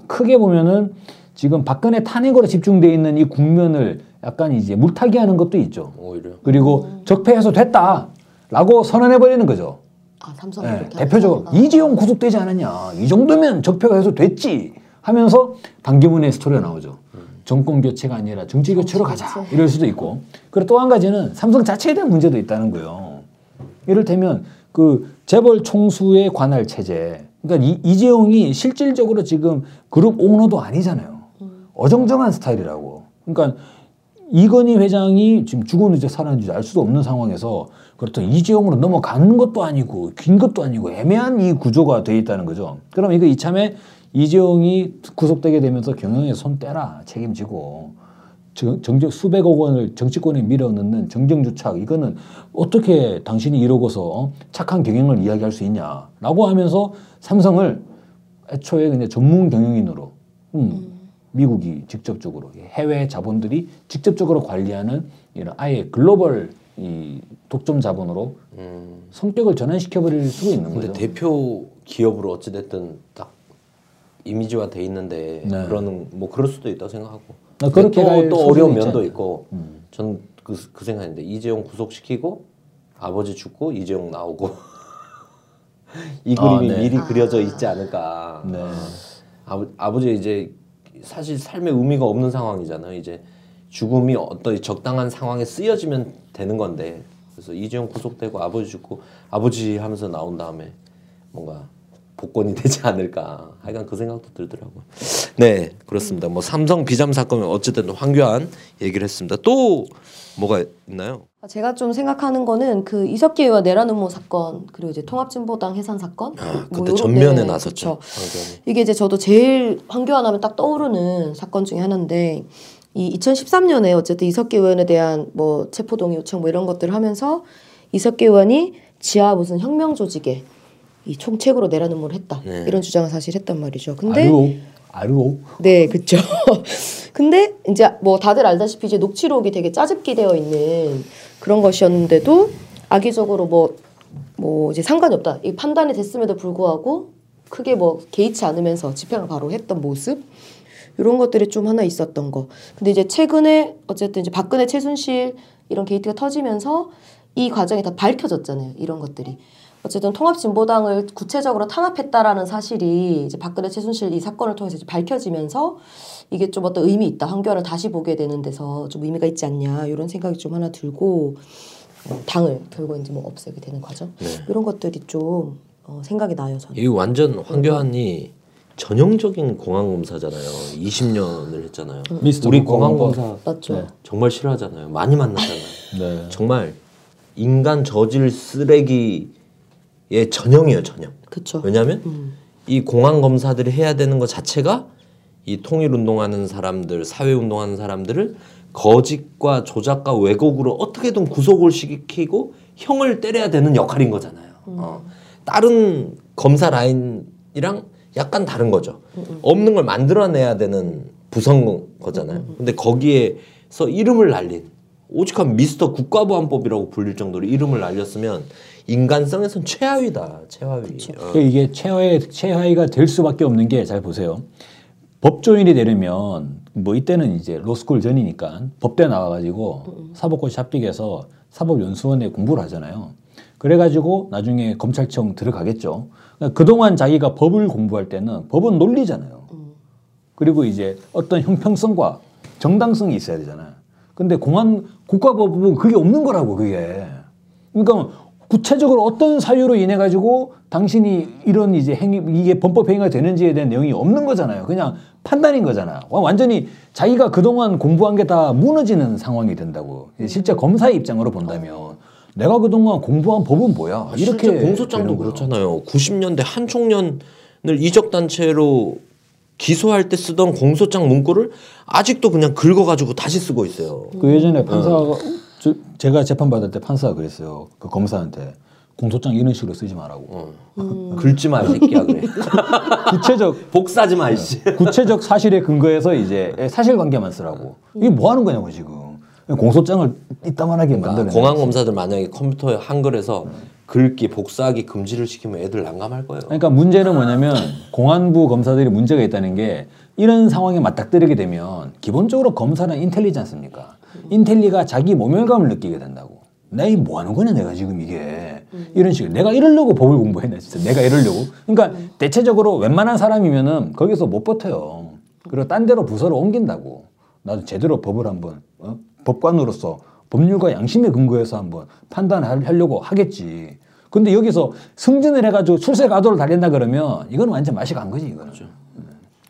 크게 보면은 지금 박근혜 탄핵으로 집중돼 있는 이 국면을 약간 이제 물타기 하는 것도 있죠. 오히려. 그리고 적폐해소 됐다 라고 선언해 버리는 거죠. 아 삼성 예, 이렇게 대표적으로. 이재용 구속되지 않았냐 이 정도면 적폐가 해소됐지 하면서 반기문의 스토리가 나오죠. 정권 교체가 아니라 정치 교체로 가자 이럴 수도 있고 그리고 또 한 가지는 삼성 자체에 대한 문제도 있다는 거예요. 이를테면 그 재벌 총수의 관할 체제 그러니까 이, 이재용이 실질적으로 지금 그룹 오너도 아니잖아요. 어정쩡한 스타일이라고. 그러니까 이건희 회장이 지금 죽었는지 살았는지 알 수도 없는 상황에서 그렇다면 이재용으로 넘어가는 것도 아니고 긴 것도 아니고 애매한 이 구조가 돼 있다는 거죠. 그럼 이거 이참에 이재용이 구속되게 되면서 경영에 손 떼라 책임지고 정- 정적 수백억 원을 정치권에 밀어넣는 정정주착 이거는 어떻게 당신이 이러고서 어? 착한 경영을 이야기할 수 있냐라고 하면서 삼성을 애초에 그냥 전문 경영인으로 음, 미국이 직접적으로 해외 자본들이 직접적으로 관리하는 이런 아예 글로벌 이 독점 자본으로 음. 성격을 전환시켜 버릴 수가 있는 근데 거죠. 대표 기업으로 어찌 됐든 딱 이미지화 돼 있는데 네. 그러는 뭐 그럴 수도 있다고 생각하고 아, 그렇게 또, 갈또 어려운 면도? 있고 음. 전그 그 생각인데 이재용 구속시키고 아버지 죽고 이재용 나오고 이 아, 그림이 네. 미리 그려져 있지 않을까 네. 아버, 아버지 이제 사실 삶의 의미가 없는 상황이잖아요. 이제 죽음이 어떤 적당한 상황에 쓰여지면 되는 건데 그래서 이재용 구속되고 아버지 죽고 아버지 하면서 나온 다음에 뭔가 복권이 되지 않을까 하여간 그 생각도 들더라고요. 네 그렇습니다. 뭐 삼성 비잠 사건은 어쨌든 황교안 얘기를 했습니다. 또 뭐가 있나요? 아, 제가 좀 생각하는 거는 그 이석기 의원 내란 음모 사건 그리고 이제 통합진보당 해산 사건 아, 뭐 그때 전면에 네, 나섰죠. 황교안이. 이게 이제 저도 제일 황교안 하면 딱 떠오르는 사건 중에 하나인데 이 2013년에 어쨌든 이석기 의원에 대한 뭐 체포동의 요청 뭐 이런 것들을 하면서 이석기 의원이 지하 무슨 혁명 조직에 이 총책으로 내라 눈물을 했다 네. 이런 주장을 사실 했단 말이죠. 근데 아르오 아르오 네, 그쵸. 근데 이제 뭐 다들 알다시피 이제 녹취록이 되게 짜집기 되어 있는 그런 것이었는데도 악의적으로 뭐, 뭐 이제 상관이 없다. 이 판단이 됐음에도 불구하고 크게 뭐 개의치 않으면서 집행을 바로 했던 모습. 이런 것들이 좀 하나 있었던 거. 근데 이제 최근에 어쨌든 이제 박근혜 최순실 이런 게이트가 터지면서 이 과정이 다 밝혀졌잖아요. 이런 것들이. 어쨌든 통합진보당을 구체적으로 탄압했다라는 사실이 이제 박근혜 최순실 이 사건을 통해서 이제 밝혀지면서 이게 좀 어떤 의미 있다. 한겨울을 다시 보게 되는 데서 좀 의미가 있지 않냐. 이런 생각이 좀 하나 들고 어, 당을 결국 이제 뭐 없애게 되는 과정. 이런 것들이 좀 어, 생각이 나요. 저는. 이 완전 황교안이 전형적인 공안 검사잖아요. 20년을 했잖아요. 미스터 우리 공안 공안 검사. 검사 맞죠. 정말 싫어하잖아요. 많이 만났잖아요. 네. 정말 인간 저질 쓰레기 의 전형이에요, 전형. 그쵸. 왜냐하면 음. 이 공안 검사들이 해야 되는 것 자체가 이 통일 운동하는 사람들, 사회 운동하는 사람들을 거짓과 조작과 왜곡으로 어떻게든 구속을 시키고 형을 때려야 되는 역할인 거잖아요. 어. 다른 검사 라인이랑 약간 다른 거죠. 없는 걸 만들어내야 되는 부선 거잖아요. 근데 거기에서 이름을 날린 오직한 미스터 국가보안법이라고 불릴 정도로 이름을 날렸으면 인간성에선 최하위다. 최하위. 어. 그러니까 이게 최하위 최하위가 될 수밖에 없는 게 잘 보세요. 법조인이 되려면 뭐 이때는 이제 로스쿨 전이니까 법대 나와가지고 사법고시 합격해서 사법연수원에 공부를 하잖아요. 그래가지고 나중에 검찰청 들어가겠죠. 그러니까 그동안 자기가 법을 공부할 때는 법은 논리잖아요. 그리고 이제 어떤 형평성과 정당성이 있어야 되잖아요. 근데 공안 국가법은 그게 없는 거라고 그게. 그러니까 구체적으로 어떤 사유로 인해 가지고 당신이 이런 이제 행위 이게 범법 행위가 되는지에 대한 내용이 없는 거잖아요. 그냥 판단인 거잖아. 와, 완전히 자기가 그동안 공부한 게 다 무너지는 상황이 된다고. 실제 검사의 입장으로 본다면 내가 그동안 공부한 법은 뭐야? 아, 실제 공소장도. 그렇잖아요. 90년대 한 총련을 이적 단체로 기소할 때 쓰던 공소장 문구를 아직도 그냥 긁어가지고 다시 쓰고 있어요. 그 예전에 판사가 저, 제가 재판 받을 때 판사가 그랬어요. 그 검사한테 공소장 이런 식으로 쓰지 말라고. 어. 긁지 마, 이 새끼야 그래. 구체적 복사지 마, 이씨. 구체적 사실에 근거해서 이제 사실관계만 쓰라고. 이게 뭐 하는 거냐고 지금. 공소장을 이따만하게 만드는. 공안 검사들 만약에 컴퓨터에 한글에서 긁기, 복사하기 금지를 시키면 애들 난감할 거예요. 그러니까 문제는 뭐냐면 공안부 검사들이 문제가 있다는 게 이런 상황에 맞닥뜨리게 되면 기본적으로 검사는 인텔리지 않습니까? 인텔리가 자기 모멸감을 느끼게 된다고. 내가 이뭐 하는 거냐 내가 지금 이게 이런 식으로 내가 이러려고 법을 공부했나 진짜 내가 이러려고 그러니까 대체적으로 웬만한 사람이면은 거기서 못 버텨요 그리고 딴 데로 부서를 옮긴다고 나도 제대로 법을 한번 어? 법관으로서 법률과 양심에 근거해서 한번 판단하려고 하겠지 근데 여기서 승진을 해가지고 출세 가도를 달린다 그러면 이건 완전 맛이 간 거지 이거는 음.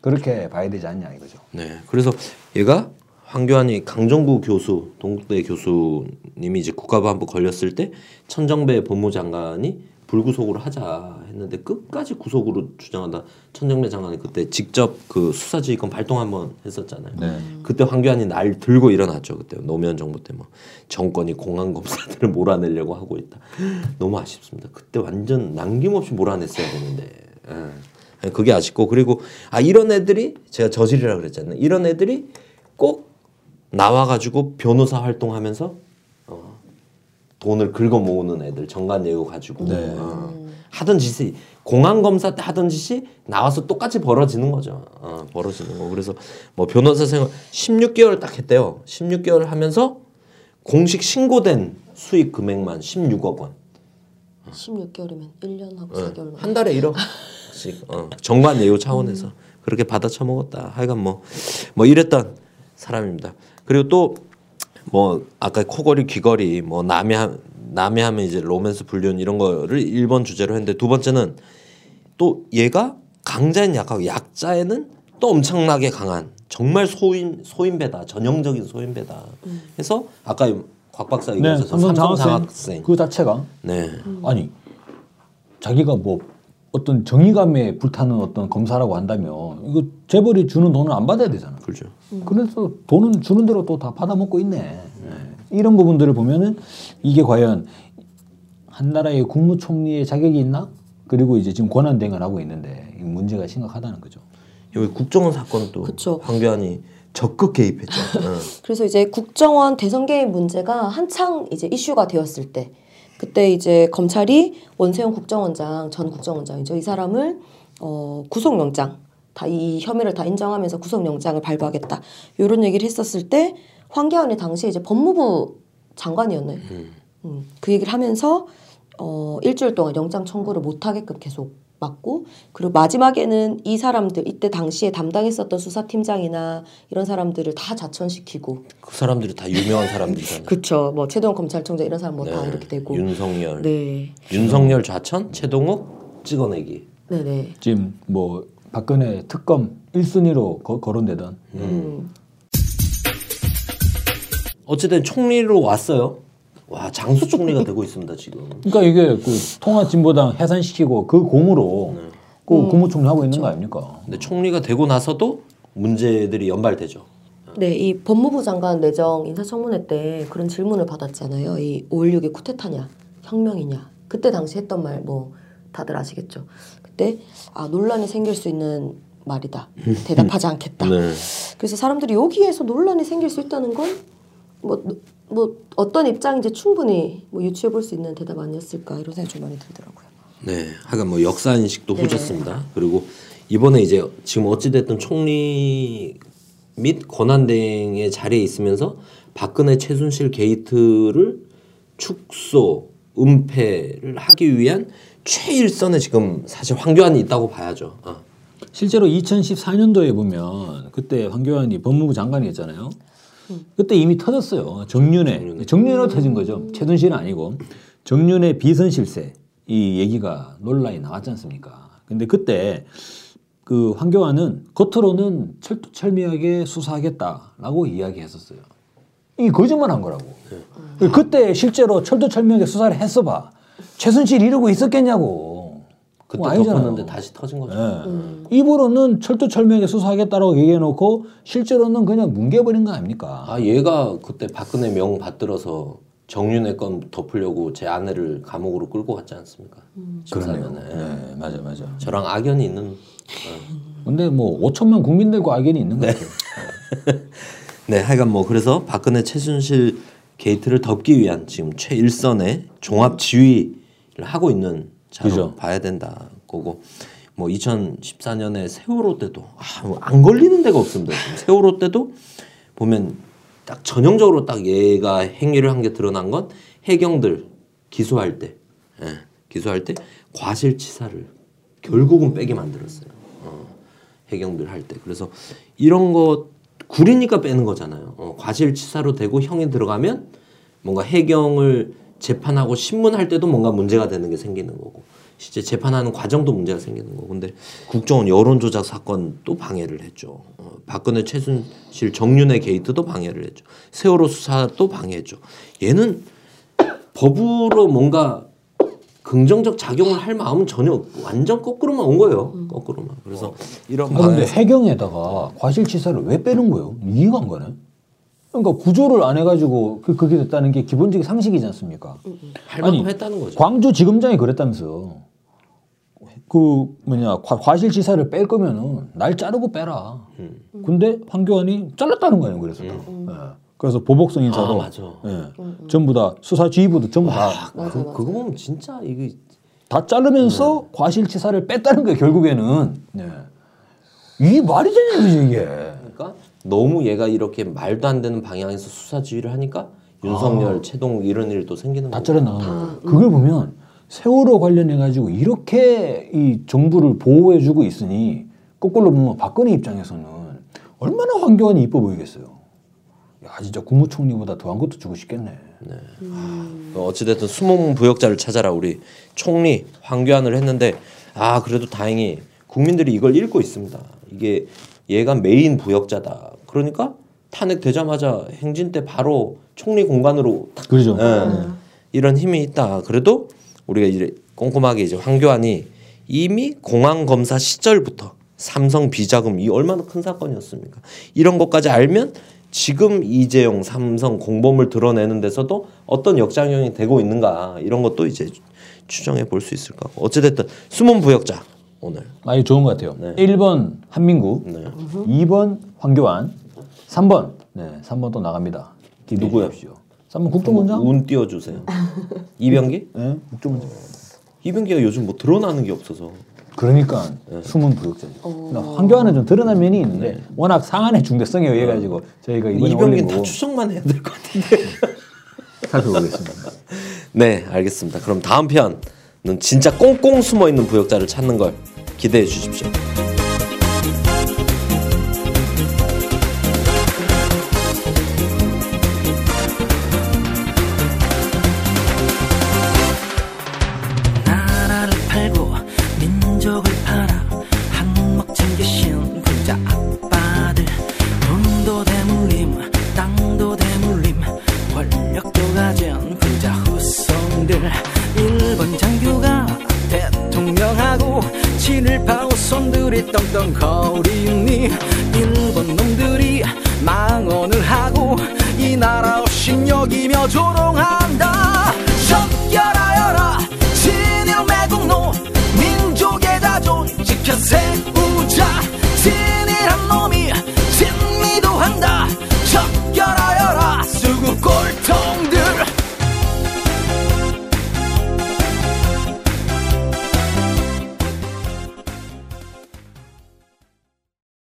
그렇게 봐야 되지 않냐 이거죠 네. 그래서 얘가 황교안이 강정구 교수, 동국대 교수님이 이제 국가보안법 걸렸을 때 천정배 법무장관이 불구속으로 하자 했는데 끝까지 구속으로 주장하다 천정배 장관이 그때 직접 그 수사지휘권 발동 한번 했었잖아요. 네. 그때 황교안이 날 들고 일어났죠. 그때 노무현 정부 때 뭐 정권이 공안 검사들을 몰아내려고 하고 있다. 너무 아쉽습니다. 그때 완전 남김없이 몰아냈어야 되는데. 예. 그게 아쉽고 그리고 아 이런 애들이 제가 저질이라 그랬잖아요. 이런 애들이 꼭 나와가지고 변호사 활동하면서 어, 돈을 긁어 모으는 애들 정관 내고 가지고 네. 어, 하던 짓이 공안 검사 때 하던 짓이 나와서 똑같이 벌어지는 거죠. 어, 벌어지는 거. 그래서 뭐 변호사 생활 16개월 딱 했대요. 16개월 하면서 공식 신고된 수익 금액만 16억 원. 16개월이면 1년 하고 어, 4개월 한 달에 1억 씩 어, 정관 예우 차원에서 그렇게 받아 처먹었다. 하여간 뭐 뭐 이랬던 사람입니다. 그리고 또 뭐 아까 코걸이 귀걸이 뭐 남이 하, 남이 하면 이제 로맨스 불륜 이런 거를 1번 주제로 했는데 두 번째는 또 얘가 강자인 약하고 약자에는 또 엄청나게 강한 정말 소인 소인배다 전형적인 소인배다. 해서 아까 곽 박사 네, 얘기하셨던 삼성 장학생. 그 자체가 네. 아니 자기가 뭐 어떤 정의감에 불타는 어떤 검사라고 한다면 이거 재벌이 주는 돈을 안 받아야 되잖아. 그렇죠. 그래서 돈은 주는 대로 또 다 받아먹고 있네. 예. 이런 부분들을 보면은 이게 과연 한 나라의 국무총리의 자격이 있나? 그리고 이제 지금 권한 대행을 하고 있는데 이 문제가 심각하다는 거죠. 여기 국정원 사건도 그쵸. 황교안이 적극 개입했죠. 응. 그래서 이제 국정원 대선 개입 문제가 한창 이제 이슈가 되었을 때 그때 이제 검찰이 원세훈 국정원장 전 국정원장이죠. 이 사람을 어 구속영장 다 이 혐의를 다 인정하면서 구속영장을 발부하겠다. 이런 얘기를 했었을 때 황교안이 당시 이제 법무부 장관이었나요? 음, 그 얘기를 하면서 어 일주일 동안 영장 청구를 못 하게끔 계속 막고 그리고 마지막에는 이 사람들 이때 당시에 담당했었던 수사팀장이나 이런 사람들을 다 자천시키고 그 사람들이 다 유명한 사람들이잖아요. 그쵸 뭐 최동원 검찰총장 이런 사람 뭐다 네. 이렇게 되고 윤석열, 네 윤석열 좌천, 최동욱 찍어내기. 네네 지금 뭐 박근혜 특검 1순위로 거, 거론되던 음. 어쨌든 총리로 왔어요. 와 장수 총리가 되고 있습니다 지금. 그러니까 이게 그 통합진보당 해산시키고 그 공으로 그 국무총리 하고 있는 거 아닙니까? 근데 총리가 되고 나서도 문제들이 연발되죠. 네, 이 법무부 장관 내정 인사청문회 때 그런 질문을 받았잖아요. 이 5.16이 쿠데타냐, 혁명이냐. 그때 당시 했던 말 뭐 다들 아시겠죠. 그때 아 논란이 생길 수 있는 말이다. 대답하지 않겠다. 네. 그래서 사람들이 여기에서 논란이 생길 수 있다는 건뭐 뭐 어떤 입장인지 충분히 뭐 유추해 볼 수 있는 대답 아니었을까 이런 생각이 좀 많이 들더라고요. 네, 하여간 뭐 역사 인식도 네. 후졌습니다. 그리고 이번에 이제 지금 어찌 됐든 총리 및 권한대행의 자리에 있으면서 박근혜 최순실 게이트를 축소, 은폐를 하기 위한 최일선에 지금 사실 황교안이 있다고 봐야죠. 어. 실제로 2014년도에 보면 그때 황교안이 법무부 장관이었잖아요. 그때 이미 터졌어요. 정윤회. 정윤회로 터진 거죠. 최순실은 아니고 정윤회 비선실세 이 얘기가 논란이 나왔지 않습니까? 근데 그때 그 황교안은 겉으로는 철두철미하게 수사하겠다라고 이야기했었어요. 이 거짓말 한 거라고. 그때 실제로 철두철미하게 수사를 했어 봐. 최순실 이러고 있었겠냐고. 그때 아니잖아요. 덮었는데 다시 터진 거죠. 예. 입으로는 철두철미하게 수사하겠다라고 얘기해놓고 실제로는 그냥 뭉개버린 거 아닙니까? 아 얘가 그때 박근혜 명 받들어서 정윤회 건 덮으려고 제 아내를 감옥으로 끌고 갔지 않습니까? 14년에. 네, 맞아, 맞아. 저랑 악연이 있는. 근데 뭐 5천만 국민들과 악연이 있는 것 같아요. 네, 하여간 뭐 그래서 박근혜 최순실 게이트를 덮기 위한 지금 최일선의 종합 지휘를 하고 있는 자로. 봐야 된다 거고 뭐 2014년에 세월호 때도 아, 뭐안 걸리는 데가 없습니다. 세월호 때도 보면 딱 전형적으로 딱 얘가 행위를 한 게 드러난 건 해경들 기소할 때, 예, 기소할 때 과실치사를 결국은 빼게 만들었어요. 어, 해경들 할 때. 그래서 이런 거 구리니까 빼는 거잖아요. 어, 과실치사로 되고 형이 들어가면 뭔가 해경을 재판하고 신문할 때도 뭔가 문제가 되는 게 생기는 거고 실제 재판하는 과정도 문제가 생기는 거고 근데 국정원 여론조작 사건 또 방해를 했죠. 어, 박근혜 최순실 정윤회 게이트도 방해를 했죠. 세월호 수사도 방해했죠. 얘는 법으로 뭔가 긍정적 작용을 할 마음은 전혀 없고 완전 거꾸로만 온 거예요. 거꾸로만. 그래서 이런 아, 근데 해경에다가 과실치사를 왜 빼는 거예요? 이해가 안 가네. 그러니까 구조를 안 해가지고 그, 그게 됐다는 게 기본적인 상식이지 않습니까? 할 만큼 아니, 했다는 거죠. 광주 지검장이 그랬다면서 그 뭐냐 과, 과실치사를 뺄 거면은 날 자르고 빼라. 음. 근데 황교안이 잘랐다는 거예요. 그래서 다. 예. 그래서 보복성 인사도 아, 맞아. 예. 전부 다 수사 지휘부도 전부 다다 맞아, 그, 맞아. 그거 보면 진짜 이게 자르면서 과실치사를 뺐다는 거예요. 결국에는 예. 이게 말이 되냐 이게. 이게. 그러니까 너무 얘가 이렇게 말도 안 되는 방향에서 수사 지휘를 하니까 윤석열, 최동욱 이런 일도 생기는. 잘라 나가는 거예요. 그걸 보면 세월호 관련해 가지고 이렇게 이 정부를 보호해 주고 있으니 거꾸로 보면 박근혜 입장에서는 얼마나 황교안이 이뻐 보이겠어요. 야 진짜 국무총리보다 더한 것도 주고 싶겠네. 어, 어찌됐든 수모문 부역자를 찾아라 우리 총리 황교안을 했는데 아 그래도 다행히 국민들이 이걸 읽고 있습니다. 이게 얘가 메인 부역자다. 그러니까 탄핵되자마자 행진 때 바로 총리 공간으로 탁 그러죠. 예, 이런 힘이 있다. 그래도 우리가 이제 꼼꼼하게 이제 황교안이 이미 공항 검사 시절부터 삼성 비자금 이 얼마나 큰 사건이었습니까? 이런 것까지 알면 지금 이재용 삼성 공범을 드러내는 데서도 어떤 역작용이 되고 있는가 이런 것도 이제 추정해 볼 수 있을 것 같고 어찌됐든 숨은 부역자 오늘 아주 좋은 것 같아요. 네. 1번 한민구, 네. 2번 황교안, 3번 네, 3번 또 나갑니다. 기대해 누구요? 주십시오. 3번 국정원장? 운 띄워주세요. 이병기? 네, 국정원장. 이병기가 요즘 뭐 드러나는 게 없어서 그러니까 숨은 부역자죠. 그러니까 황교안은 좀 드러난 면이 있는데 워낙 상한의 중대성에 의해 가지고 저희가 이병기는 다 추정만 해야 될 것 같은데. 살펴보겠습니다. 네, 알겠습니다. 그럼 다음 편은 진짜 꽁꽁 숨어 있는 부역자를 찾는 걸 기대해 주십시오.